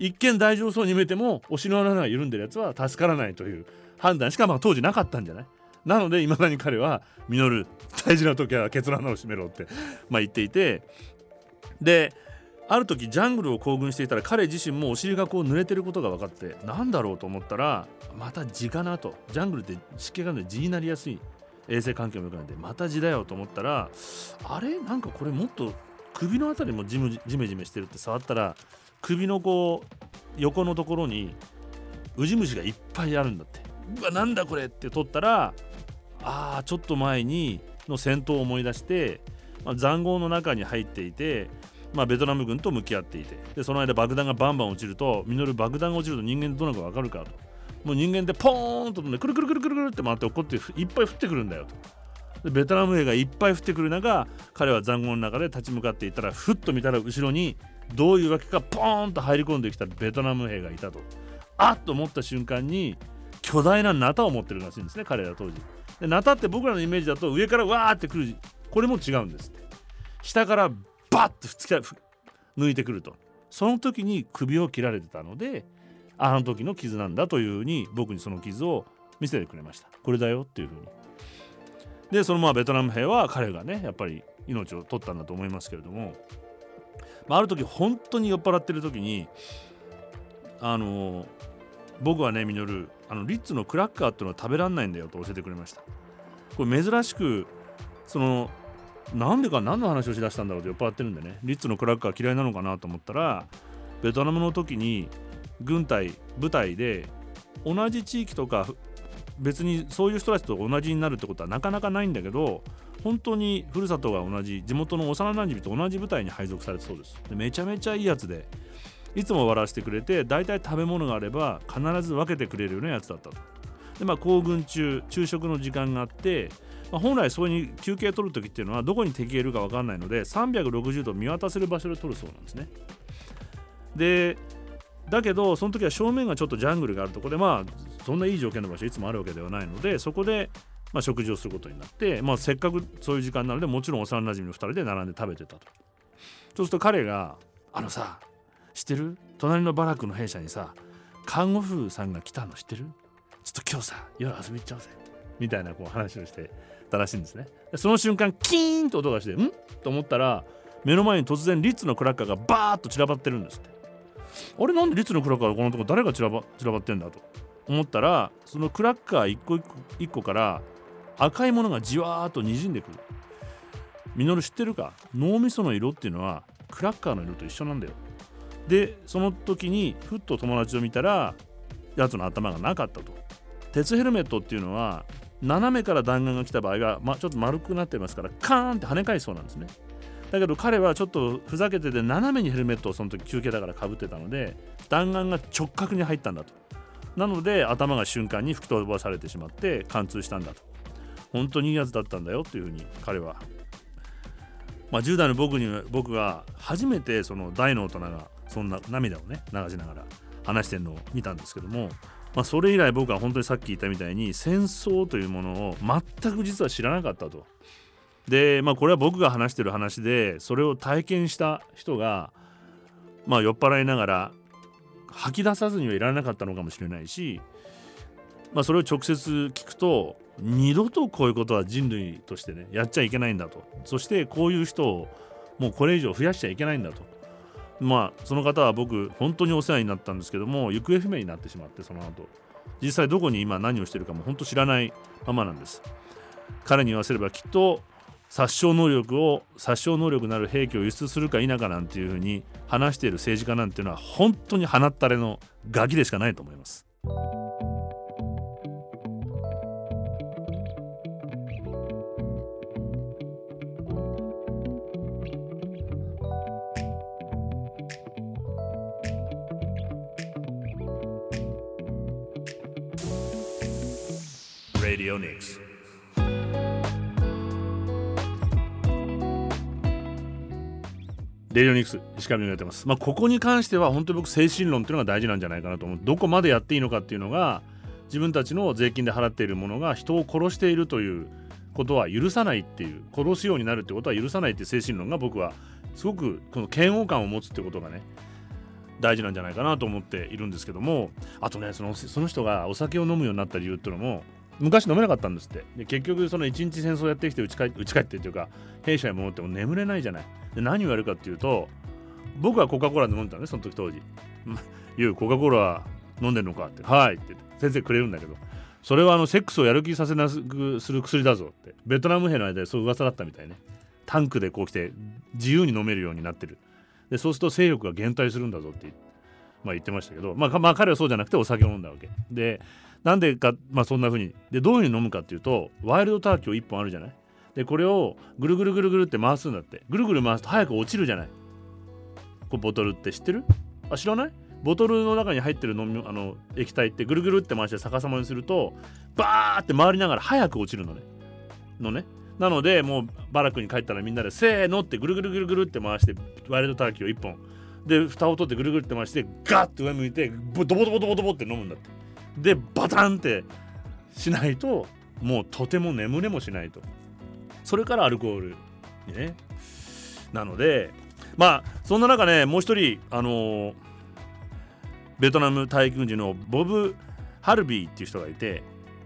一見大丈夫そうに見えてもお尻の穴が緩んでるやつは助からないという判断しかまあ当時なかったんじゃない？なのでいまだに彼は「実大事な時はケツの穴を閉めろ」ってまあ言っていて。である時ジャングルを行軍していたら彼自身もお尻がこう濡れてることが分かって何だろうと思ったらまた地かなと。ジャングルって湿気がで地になりやすい。衛生環境も良くないんでまた地だよと思ったらあれ？なんかこれもっと首の辺りもジムジメジメしてるって触ったら首のこう横のところにウジ虫がいっぱいあるんだって。うわなんだこれって取ったらあーちょっと前にの戦闘を思い出して、まあ、塹壕の中に入っていて、まあ、ベトナム軍と向き合っていてでその間爆弾がバンバン落ちるとミノル爆弾が落ちると人間どうなるか分かるかと。もう人間でポーンと飛んでくるくるくるくるくるって回って怒っていっぱい降ってくるんだよと。でベトナム兵がいっぱい降ってくる中彼は塹壕の中で立ち向かっていたらふっと見たら後ろにどういうわけかポーンと入り込んできたベトナム兵がいたと。あっと思った瞬間に巨大なナタを持ってるらしいんですね彼ら当時。でナタって僕らのイメージだと上からわーってくるこれも違うんですって。下からバッとき抜いてくると。その時に首を切られてたのであの時の傷なんだというふうに僕にその傷を見せてくれました。これだよっていうふうに。でそのまあベトナム兵は彼がねやっぱり命を取ったんだと思いますけれども、まあ、ある時本当に酔っ払ってる時にあの僕はねミノルあのリッツのクラッカーっていうのは食べらんないんだよと教えてくれました。これ珍しくそのなんでか何の話をしだしたんだろうと酔っ払ってるんでね。リッツのクラッカー嫌いなのかなと思ったらベトナムの時に軍隊部隊で同じ地域とか別にそういう人たちと同じになるってことはなかなかないんだけど本当にふるさとが同じ地元の幼なじみと同じ部隊に配属されてそうです。でめちゃめちゃいいやつでいつも笑わせてくれて大体食べ物があれば必ず分けてくれるようなやつだったと。でまあ行軍中昼食の時間があって、まあ、本来そこに休憩取る時っていうのはどこに敵がいるか分かんないので360度見渡せる場所で取るそうなんですね。でだけどその時は正面がちょっとジャングルがあるとこでまあそんないい条件の場所いつもあるわけではないのでそこでまあ食事をすることになって、まあ、せっかくそういう時間なのでもちろん幼なじみの2人で並んで食べてたと。そうすると彼が「あのさ知ってる？隣のバラックの弊社にさ看護婦さんが来たの知ってる？ちょっと今日さ夜遊び行っちゃおうぜ」みたいなこう話をしてたらしいんですね。その瞬間キーンと音がして「ん?」と思ったら目の前に突然リッツのクラッカーがバーッと散らばってるんですって。あれなんでリッツのクラッカーがこのとこ誰が散らば散らばってんだと思ったらそのクラッカー一個一個一個から赤いものがじわーっとにじんでくる。ミノル知ってるか？脳みその色っていうのはクラッカーの色と一緒なんだよ。でその時にふっと友達を見たらやつの頭がなかったと。鉄ヘルメットっていうのは斜めから弾丸が来た場合は、ま、ちょっと丸くなってますからカーンって跳ね返しそうなんですね。だけど彼はちょっとふざけてて斜めにヘルメットをその時休憩だからかぶってたので弾丸が直角に入ったんだと。なので頭が瞬間に吹き飛ばされてしまって貫通したんだと。本当にいいやつだったんだよというふうに彼は、まあ、10代の僕に僕が初めてその大の大人がそんな涙をね流しながら話してるのを見たんですけども、まあ、それ以来僕は本当にさっき言ったみたいに戦争というものを全く実は知らなかったと。でまあこれは僕が話してる話でそれを体験した人がまあ酔っ払いながら吐き出さずにはいられなかったのかもしれないし、まあ、それを直接聞くと二度とこういうことは人類としてねやっちゃいけないんだとそしてこういう人をもうこれ以上増やしちゃいけないんだとまあその方は僕本当にお世話になったんですけども行方不明になってしまってその後実際どこに今何をしてるかも本当知らないままなんです彼に言わせればきっと殺傷能力を殺傷能力のある兵器を輸出するか否かなんていうふうに話している政治家なんていうのは本当に鼻ったれのガキでしかないと思います。レディオニクス石上がやってます。まあ、ここに関しては本当に僕精神論っていうのが大事なんじゃないかなと思う。どこまでやっていいのかっていうのが自分たちの税金で払っているものが人を殺しているということは許さないっていう殺すようになるってことは許さないっていう精神論が僕はすごくこの嫌悪感を持つってことがね大事なんじゃないかなと思っているんですけどもあとねそのその人がお酒を飲むようになった理由っていうのも昔飲めなかったんですって。で結局その一日戦争やってきて打ち帰打ち帰ってっていうか兵舎に戻っても眠れないじゃない。で何をやるかっていうと僕はコカ・コーラで飲んでたねその時当時「言うコカ・コーラ飲んでんのか?」って「はい」って先生くれるんだけど。それはあのセックスをやる気させなくする薬だぞって。ベトナム兵の間でそう噂だったみたいね。タンクでこう来て自由に飲めるようになってる。でそうすると性欲が減退するんだぞってまあ、言ってましたけど、まあ、まあ彼はそうじゃなくてお酒を飲んだわけ。でなんでか、まあ、そんな風に。でどういうふうに飲むかっていうとワイルドターキーを1本あるじゃない？でこれをぐるぐるぐるぐるって回すんだって。ぐるぐる回すと早く落ちるじゃない？これボトルって知ってる？あ知らない？ボトルの中に入ってる飲みあの液体ってぐるぐるって回して逆さまにするとバーって回りながら早く落ちるのね。のね。なのでもうバラクに帰ったらみんなでせーのってぐるぐるぐるぐるって回してワイルドターキーを1本。で蓋を取ってぐるぐるって回してガッて上向いてドボドボドボドボって飲むんだって。でバタンってしないともうとても眠れもしないと。それからアルコールにね。なのでまあそんな中ねもう一人あのー、ベトナム大気軍人のボブ・ハルビーっていう人がいて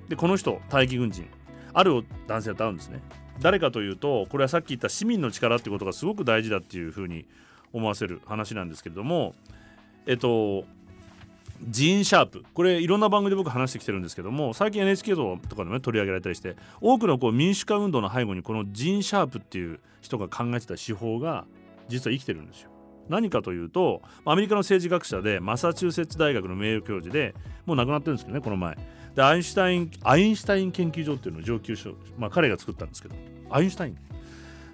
でこの人大気軍人。ある男性と会うんですね。誰かというとこれはさっき言った市民の力ってことがすごく大事だっていうふうに思わせる話なんですけれどもえっとジーン・シャープこれいろんな番組で僕話してきてるんですけども最近 NHK とかでも、ね、取り上げられたりして多くのこう民主化運動の背後にこのジーン・シャープっていう人が考えてた手法が実は生きてるんですよ。何かというとアメリカの政治学者でマサチューセッツ大学の名誉教授でもう亡くなってるんですけどねこの前。でアインシュタインアインシュタイン研究所っていうのを上級所、まあ、彼が作ったんですけどアインシュタイン。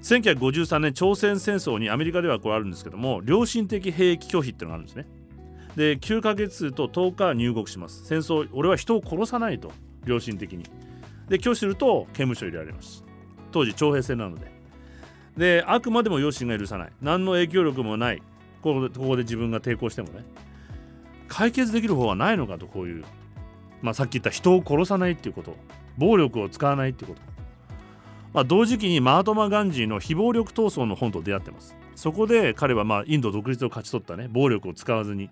1953年朝鮮戦争にアメリカではこれあるんですけども良心的兵役拒否っていうのがあるんですね。で9ヶ月と10日入国します。戦争俺は人を殺さないと良心的に。で拒否すると刑務所入れられます。当時徴兵制なので。であくまでも養子が許さない。何の影響力もない。ここで自分が抵抗してもね。解決できる方はないのかとこういう、まあ、さっき言った人を殺さないっていうこと。暴力を使わないっていうこと、まあ、同時期にマートマ・ガンジーの非暴力闘争の本と出会ってます。そこで彼はまあインド独立を勝ち取ったね。暴力を使わずに。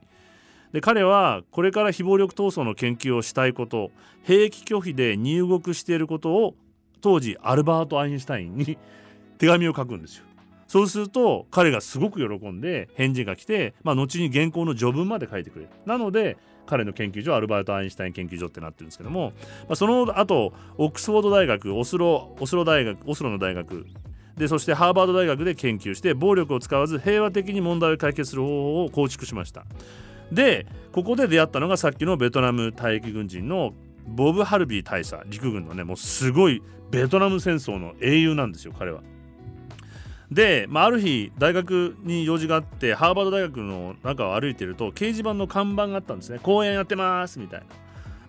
で彼はこれから非暴力闘争の研究をしたいこと兵役拒否で入国していることを当時アルバート・アインシュタインに 手紙を書くんですよ。そうすると彼がすごく喜んで返事が来て、まあ、後に原稿の序文まで書いてくれる。なので彼の研究所アルバート・アインシュタイン研究所ってなってるんですけども、まあ、その後オックスフォード大学オスロオスロ大学オスロの大学でそしてハーバード大学で研究して暴力を使わず平和的に問題を解決する方法を構築しましたでここで出会ったのがさっきのベトナム退役軍人のボブ・ハルビー大佐陸軍のねもうすごいベトナム戦争の英雄なんですよ彼は。で、まあ、ある日大学に用事があってハーバード大学の中を歩いてると掲示板の看板があったんですね。公演やってますみたいな。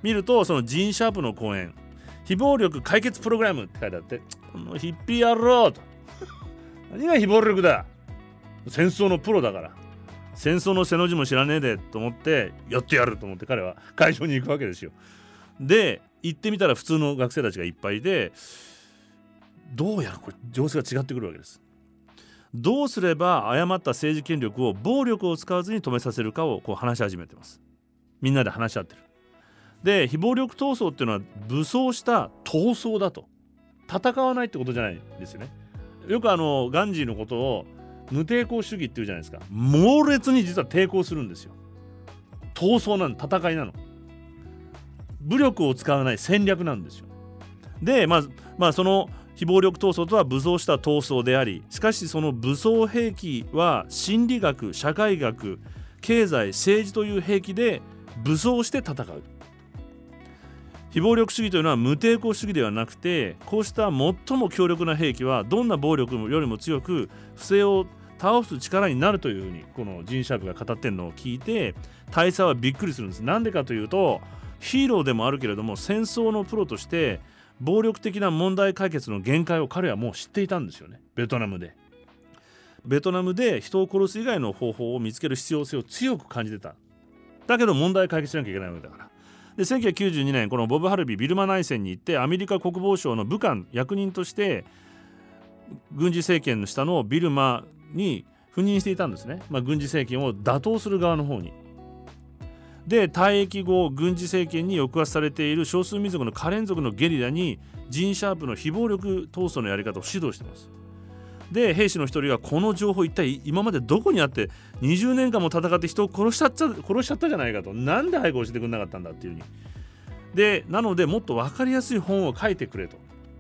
見るとそのジーン・シャープの公演非暴力解決プログラムって書いてあってこのヒッピー野郎と。何が非暴力だ。戦争のプロだから。戦争の背の字も知らねえでと思ってやってやると思って彼は会場に行くわけですよ。で行ってみたら普通の学生たちがいっぱいでどうやらこれ情勢が違ってくるわけです。どうすれば誤った政治権力を暴力を使わずに止めさせるかをこう話し始めてます。みんなで話し合ってる。で非暴力闘争っていうのは武装した闘争だと。戦わないってことじゃないんですよね。よくあのガンジーのことを無抵抗主義っていうじゃないですか。猛烈に実は抵抗するんですよ。闘争なの戦いなの。武力を使わない戦略なんですよ。でまあまあその非暴力闘争とは武装した闘争でありしかしその武装兵器は心理学社会学経済政治という兵器で武装して戦う。非暴力主義というのは無抵抗主義ではなくてこうした最も強力な兵器はどんな暴力よりも強く不正を倒す力になるというふうにこのジン・シャープが語ってるのを聞いて大佐はびっくりするんですなんでかというとヒーローでもあるけれども戦争のプロとして暴力的な問題解決の限界を彼はもう知っていたんですよねベトナムで。ベトナムで人を殺す以外の方法を見つける必要性を強く感じてた。だけど問題解決しなきゃいけないわけだから。で1992年このボブ・ハルビビルマ内戦に行ってアメリカ国防省の武官役人として軍事政権の下のビルマに赴任していたんですね、まあ、軍事政権を打倒する側の方に。で退役後軍事政権に抑圧されている少数民族のカレン族のゲリラにジン・シャープの非暴力闘争のやり方を指導してます。で兵士の一人がこの情報一体今までどこにあって20年間も戦って人を殺しちゃった殺しちゃったじゃないかとなんで早く教えてくれなかったんだっていうふうにでなのでもっと分かりやすい本を書いてくれと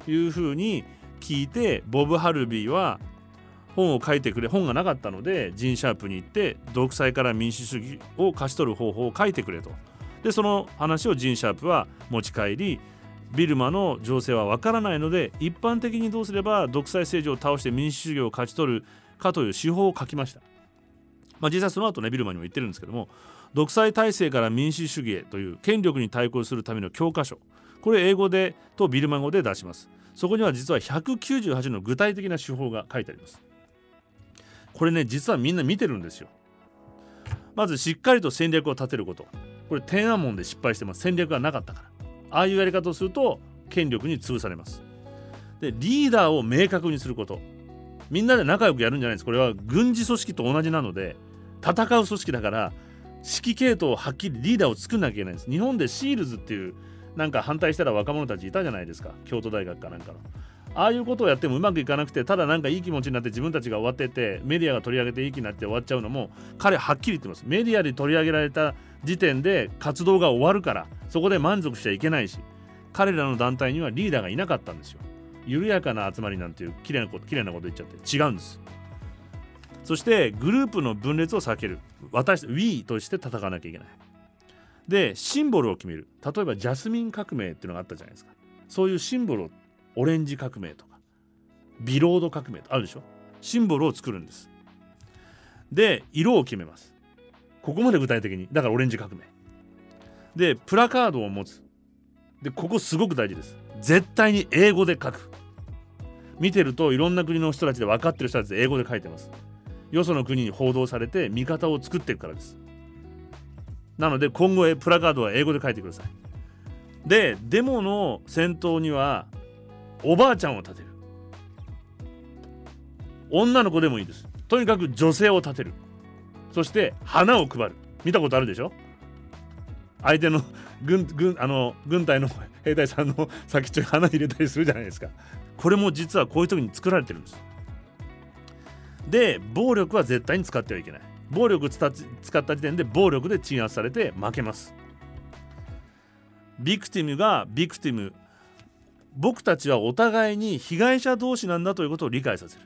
いうふうに聞いてボブ・ハルビーは本を書いてくれ本がなかったのでジン・シャープに行って独裁から民主主義を勝ち取る方法を書いてくれと。でその話をジン・シャープは持ち帰りビルマの情勢はわからないので一般的にどうすれば独裁政治を倒して民主主義を勝ち取るかという手法を書きました、まあ、実際その後ねビルマにも言ってるんですけども独裁体制から民主主義へという権力に対抗するための教科書。これ英語でとビルマ語で出します。そこには実は198の具体的な手法が書いてあります。これね実はみんな見てるんですよ。まずしっかりと戦略を立てること。これ天安門で失敗してます。戦略がなかったから。ああいうやり方をすると権力に潰されます。でリーダーを明確にすること。みんなで仲良くやるんじゃないです。これは軍事組織と同じなので戦う組織だから指揮系統をはっきりリーダーを作んなきゃいけないんです。日本でシールズっていうなんか反対したら若者たちいたじゃないですか。京都大学かなんかの。ああいうことをやってもうまくいかなくてただなんかいい気持ちになって自分たちが終わっててメディアが取り上げていい気になって終わっちゃうのも彼はっきり言ってますメディアで取り上げられた時点で活動が終わるからそこで満足しちゃいけないし彼らの団体にはリーダーがいなかったんですよ。緩やかな集まりなんていう綺麗なこと綺麗なこと言っちゃって違うんです。そしてグループの分裂を避ける。私 We として戦わなきゃいけない。でシンボルを決める。例えばジャスミン革命っていうのがあったじゃないですか。そういうシンボルをオレンジ革命とかビロード革命とあるでしょ？シンボルを作るんです。で色を決めます。ここまで具体的に。だからオレンジ革命。でプラカードを持つ。でここすごく大事です。絶対に英語で書く。見てるといろんな国の人たちで分かってる人たちで英語で書いてます。よその国に報道されて味方を作っていくからです。なので今後プラカードは英語で書いてください。でデモの先頭にはおばあちゃんを立てる。女の子でもいいです。とにかく女性を立てる。そして花を配る。見たことあるでしょ？相手の軍軍あの軍隊の兵隊さんの先っちょに花入れたりするじゃないですか。これも実はこういう時に作られてるんです。で暴力は絶対に使ってはいけない。暴力使った時点で暴力で鎮圧されて負けます。ビクティムがビクティム僕たちはお互いに被害者同士なんだということを理解させる。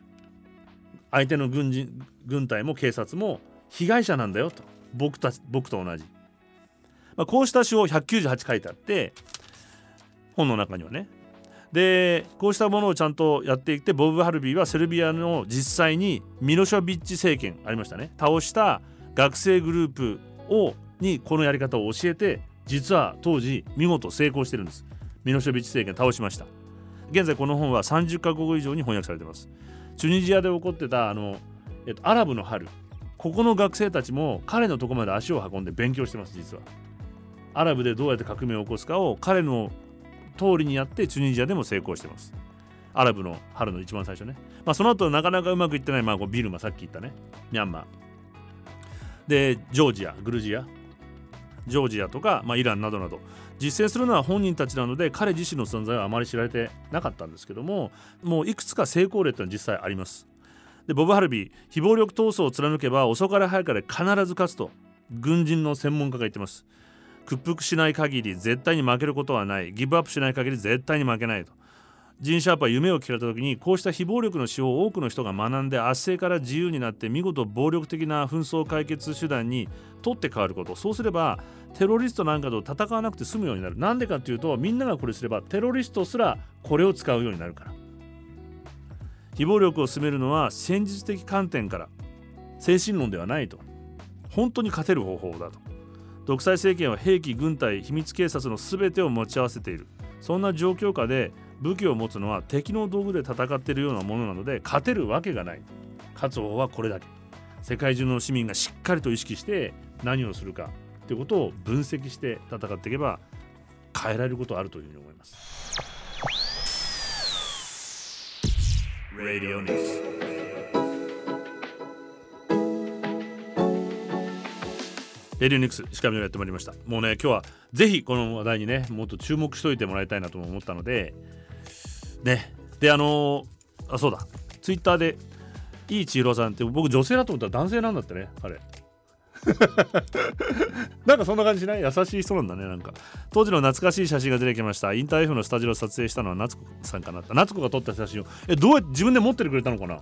相手の軍人軍隊も警察も被害者なんだよと。僕たち僕と同じ、まあ、こうした詩を198書いてあって本の中にはね。でこうしたものをちゃんとやっていってボブ・ハルビーはセルビアの実際にミロシャビッチ政権ありましたね。倒した学生グループをにこのやり方を教えて実は当時見事成功してるんです。ミロシャビッチ政権倒しました。現在この本は30カ国以上に翻訳されています。チュニジアで起こってたあの、えっと、アラブの春。ここの学生たちも彼のとこまで足を運んで勉強してます実は。アラブでどうやって革命を起こすかを彼の通りにやってチュニジアでも成功してます。アラブの春の一番最初ね、まあ、その後なかなかうまくいってない、まあ、ビルマさっき言ったね。ミャンマー。でジョージアグルジア。ジョージアとか、まあ、イランなどなど。実践するのは本人たちなので彼自身の存在はあまり知られてなかったんですけどももういくつか成功例というのは実際あります。でボブ・ハルビー非暴力闘争を貫けば遅かれ早かれ必ず勝つと軍人の専門家が言ってます。屈服しない限り絶対に負けることはない。ギブアップしない限り絶対に負けないと。ジン・シャープは夢を聞かれた時にこうした非暴力の手法を多くの人が学んで圧政から自由になって見事暴力的な紛争解決手段に取って変わること。そうすればテロリストなんかと戦わなくて済むようになる。なんでかっていうとみんながこれすればテロリストすらこれを使うようになるから。非暴力を進めるのは戦術的観点から精神論ではないと。本当に勝てる方法だと。独裁政権は兵器軍隊秘密警察の全てを持ち合わせている。そんな状況下で武器を持つのは敵の道具で戦っているようなものなので勝てるわけがない。勝つ方はこれだけ。世界中の市民がしっかりと意識して何をするか。ということを分析して戦っていけば変えられることはあるというふうに思います。Radio News. レディオニクス石上をやってまいりました。もうね今日はぜひこの話題にねもっと注目しといてもらいたいなと思ったのでね。であのー、あそうだ。ツイッターでいい千尋さんって僕女性だと思ったら男性なんだってねあれ なんかそんな感じしない？優しい人なんだねなんか。当時の懐かしい写真が出てきました。インター F のスタジオを撮影したのは夏子さんかな。夏子が撮った写真を。えどうやって自分で持っててくれたのかな？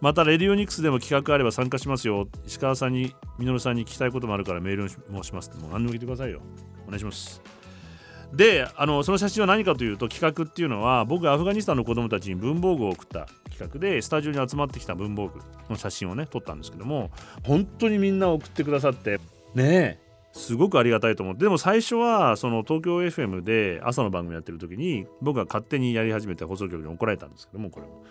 またレディオニクスでも企画あれば参加しますよ。石川さんに稔さんに聞きたいこともあるからメールもしますもう何でも聞いてくださいよ。お願いしますであのその写真は何かというと企画っていうのは僕がアフガニスタンの子供たちに文房具を送った企画でスタジオに集まってきた文房具の写真をね撮ったんですけども本当にみんな送ってくださってねえすごくありがたいと思ってでも最初はその東京 FM で朝の番組やってる時に僕が勝手にやり始めて放送局に怒られたんですけどもこれも。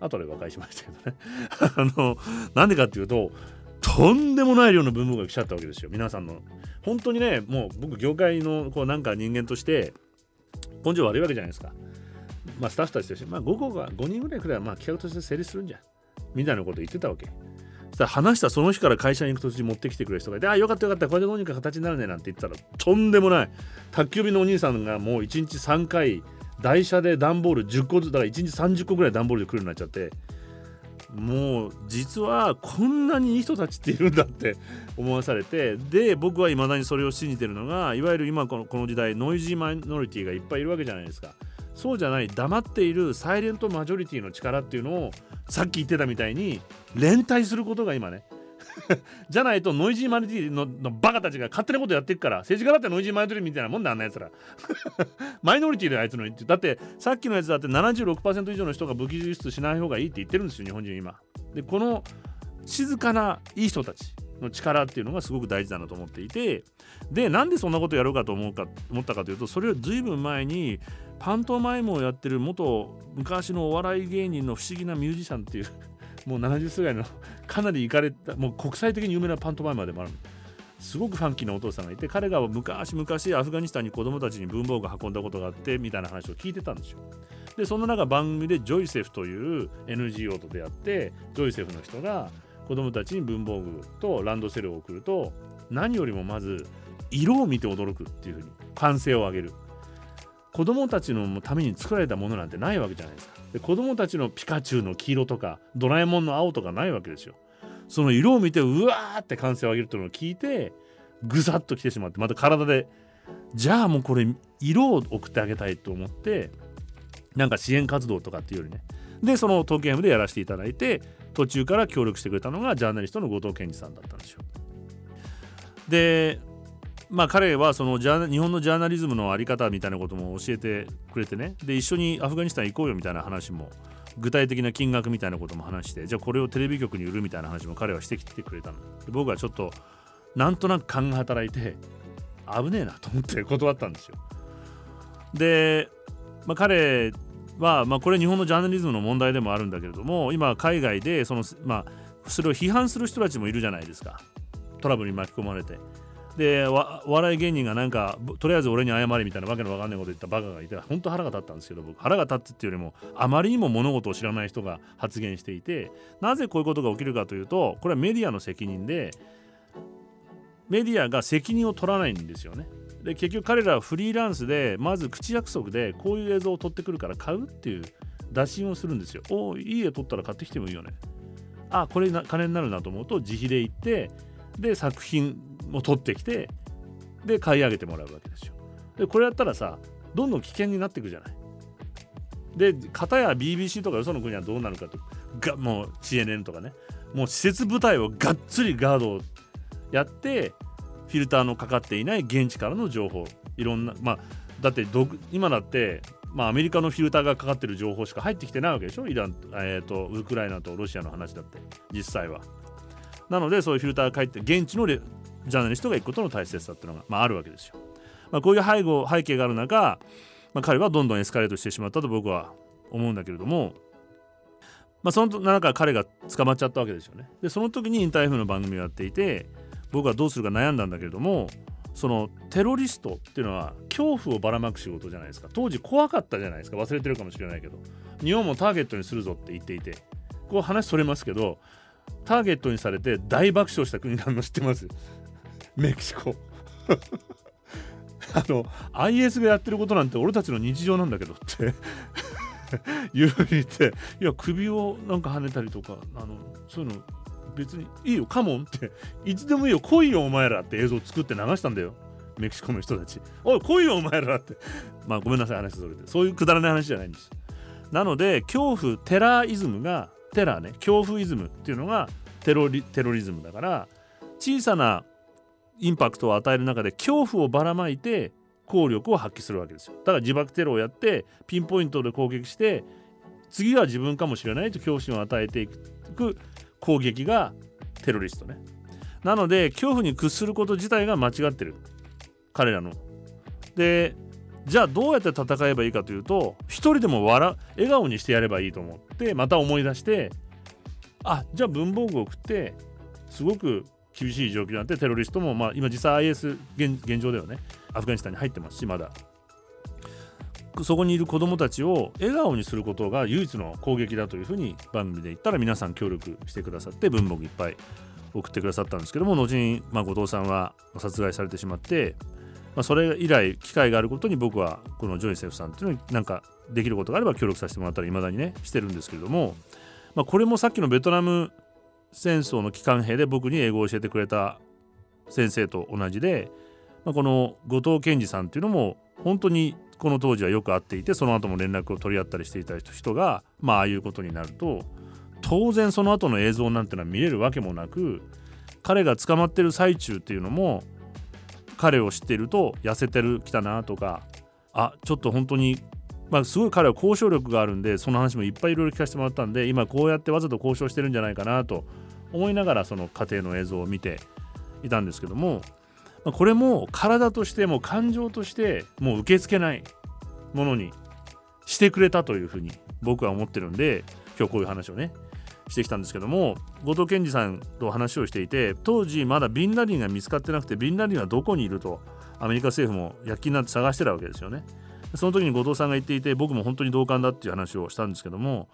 後で和解しましたけどね。あのなんでかっていうととんでもない量の文房具が来ちゃったわけですよ。皆さんの。本当にねもう僕業界のこうなんか人間として根性悪いわけじゃないですか。まあスタッフたちとしてまあ5個が5人ぐらいくらいはまあ企画として成立するんじゃ。みたいなこと言ってたわけ。そしたら話したその日から会社に行く途中に持ってきてくれる人がいて、あ、よかったよかった、これでどうにか形になるねなんて言ったら、とんでもない。宅急便のお兄さんがもう1日3回、台車で段ボール10個ずつだから1日30個ぐらい段ボールで来るようになっちゃって。もう実はこんなにいい人たちっているんだって思わされてで僕はいまだにそれを信じてるのがいわゆる今このこの時代ノイジーマイノリティがいっぱいいるわけじゃないですか。そうじゃない黙っているサイレントマジョリティの力っていうのをさっき言ってたみたいに連帯することが今ね じゃないとノイジーマイノリティののバカたちが勝手なことやっていくから政治家だってノイジーマイノリティみたいなもんだあんなやつら。マイノリティであいつの言ってだってさっきのやつだって76%以上の人が武器輸出しない方がいいって言ってるんですよ日本人今。でこの静かないい人たちの力っていうのがすごく大事だなと思っていて。でなんでそんなことやろうかと思うか思ったかというとそれをずいぶん前にパントマイムをやってる元昔のお笑い芸人の不思議なミュージシャンっていうもう70歳ぐらいの かなり行かれたもう国際的に有名なパントマイマーでもある。すごくファンキーなお父さんがいて彼が昔々アフガニスタンに子供たちに文房具運んだことがあってみたいな話を聞いてたんですよ。でその中番組でジョイセフという NGO と出会ってジョイセフの人が子供たちに文房具とランドセルを送ると何よりもまず色を見て驚くっていうふうに歓声を上げる。子供たちのために作られたものなんてないわけじゃないですか。で子供たちのピカチュウの黄色とかドラえもんの青とかないわけですよ。その色を見てうわーって歓声を上げるというのを聞いてぐさっと来てしまってまた体でじゃあもうこれ色を送ってあげたいと思ってなんか支援活動とかっていうよりね。でその東京 M でやらせていただいて途中から協力してくれたのがジャーナリストの後藤健二さんだったんですよ。でまあ彼はそのジャ日本のジャーナリズムの在り方みたいなことも教えてくれてね。で一緒にアフガニスタン行こうよみたいな話も具体的な金額みたいなことも話してじゃあこれをテレビ局に売るみたいな話も彼はしてきてくれたの。で僕はちょっとなんとなく勘が働いて危ねえなと思って断ったんですよ。で、まあ、彼は、まあ、これ日本のジャーナリズムの問題でもあるんだけれども今海外でその、まあ、それを批判する人たちもいるじゃないですか。トラブルに巻き込まれて。で笑い芸人がなんかとりあえず俺に謝れみたいなわけのわかんないこと言ったバカがいて本当腹が立ったんですけど僕腹が立つっていうよりもあまりにも物事を知らない人が 発言していてなぜこういうことが起きるかというとこれはメディアの責任でメディアが責任を取らないんですよね。で結局彼らはフリーランスでまず口約束でこういう映像を撮ってくるから買うっていう打診をするんですよ。おおいい絵撮ったら買ってきてもいいよね。あこれな金になるなと思うと自費で行ってで作品を取ってきてで買い上げてもらうわけですよ。でこれやったらさどんどん危険になっていくじゃない。で片や BBC とかよその国はどうなるかとがもう CNN とかねもう施設部隊をがっつりガードをやってフィルターのかかっていない現地からの情報いろんなまあだって今だってまあ、アメリカのフィルターがかかってる情報しか入ってきてないわけでしょイラン、えーと、ウクライナとロシアの話だって実際は。なのでそういうフィルターが入って現地のジャーナリストが行くことの大切さっていうのが、まあ、あるわけですよ。まあ、こういう背後背景がある中、まあ、彼はどんどんエスカレートしてしまったと僕は思うんだけれども、まあ、その中彼が捕まっちゃったわけですよね。でその時にインター F の番組をやっていて僕はどうするか悩んだんだけれどもそのテロリストっていうのは恐怖をばらまく仕事じゃないですか当時怖かったじゃないですか忘れてるかもしれないけど日本もターゲットにするぞって言っていてこう話それますけどターゲットにされて大爆笑した国なの知ってますメキシコ。あの IS がやってることなんて俺たちの日常なんだけどって。言うにっていや首をなんか跳ねたりとかあのそういうの別にいいよカモンって。いつでもいいよ来いよお前らって映像作って流したんだよ。メキシコの人たち。おい来いよお前らって。まあごめんなさい話それでそういうくだらない話じゃないんです。なので恐怖テラーイズムがテラーね恐怖イズムっていうのがテロリテロリズムだから小さなインパクトを与える中で恐怖をばらまいて効力を発揮するわけですよ。だから自爆テロをやってピンポイントで攻撃して次は自分かもしれないと恐怖心を与えていく攻撃がテロリストね。なので恐怖に屈すること自体が間違ってる。彼らの。でじゃあどうやって戦えばいいかというと一人でも笑笑顔にしてやればいいと思ってまた思い出してあじゃあ文房具を送ってすごく厳しい状況なってテロリストも、まあ、今実際 IS 現現状ではねアフガニスタンに入ってますしまだ。そこにいる子どもたちを笑顔にすることが唯一の攻撃だというふうに番組で言ったら皆さん協力してくださって文房具いっぱい送ってくださったんですけども後に、まあ、後藤さんは殺害されてしまって、まあ、それ以来機会があることに僕はこのジョイセフさんっていうのになんかできることがあれば協力させてもらったらいまだにねしてるんですけれども、まあ、これもさっきのベトナム戦争の機関兵で僕に英語を教えてくれた先生と同じで、まあ、この後藤健二さんっていうのも本当にこの当時はよく会っていてその後も連絡を取り合ったりしていた人がまあああいうことになると当然その後の映像なんてのは見れるわけもなく彼が捕まってる最中っていうのも彼を知っていると痩せてるきたなとかあちょっと本当にまあすごい彼は交渉力があるんでその話もいっぱいいろいろ聞かせてもらったんで今こうやってわざと交渉してるんじゃないかなと思いながらその家庭の映像を見ていたんですけども、まあ、これも体としても感情としてもう受け付けないものにしてくれたというふうに僕は思ってるんで今日こういう話をねしてきたんですけども後藤健二さんと話をしていて当時まだビンラディンが見つかってなくてビンラディンはどこにいるとアメリカ政府も躍起になって探してたわけですよね。その時に後藤さんが言っていて僕も本当に同感だっていう話をしたんですけども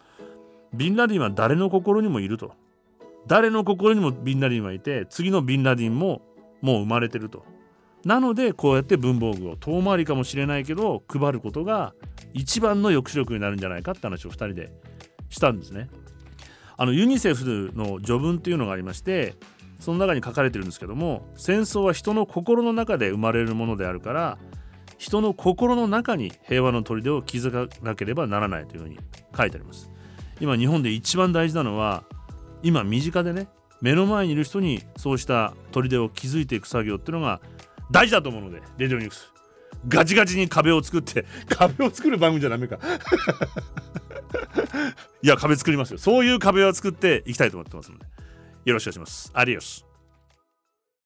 ビンラディンは誰の心にもいると。誰の心にもビンラディンはいて次のビンラディンももう生まれてると。なのでこうやって文房具を遠回りかもしれないけど配ることが一番の抑止力になるんじゃないかって話を2人でしたんですね。あのユニセフの序文っていうのがありましてその中に書かれてるんですけども戦争は人の心の中で生まれるものであるから人の心の中に平和の砦を築かなければならないというふうに書いてあります。今日本で一番大事なのは今身近でね目の前にいる人にそうした砦を築いていく作業っていうのが大事だと思うのでレディオニュース。ガチガチに壁を作って 壁を作る番組じゃダメか。いや壁作りますよ。そういう壁を作っていきたいと思ってますのでよろしくお願いします。アディオス。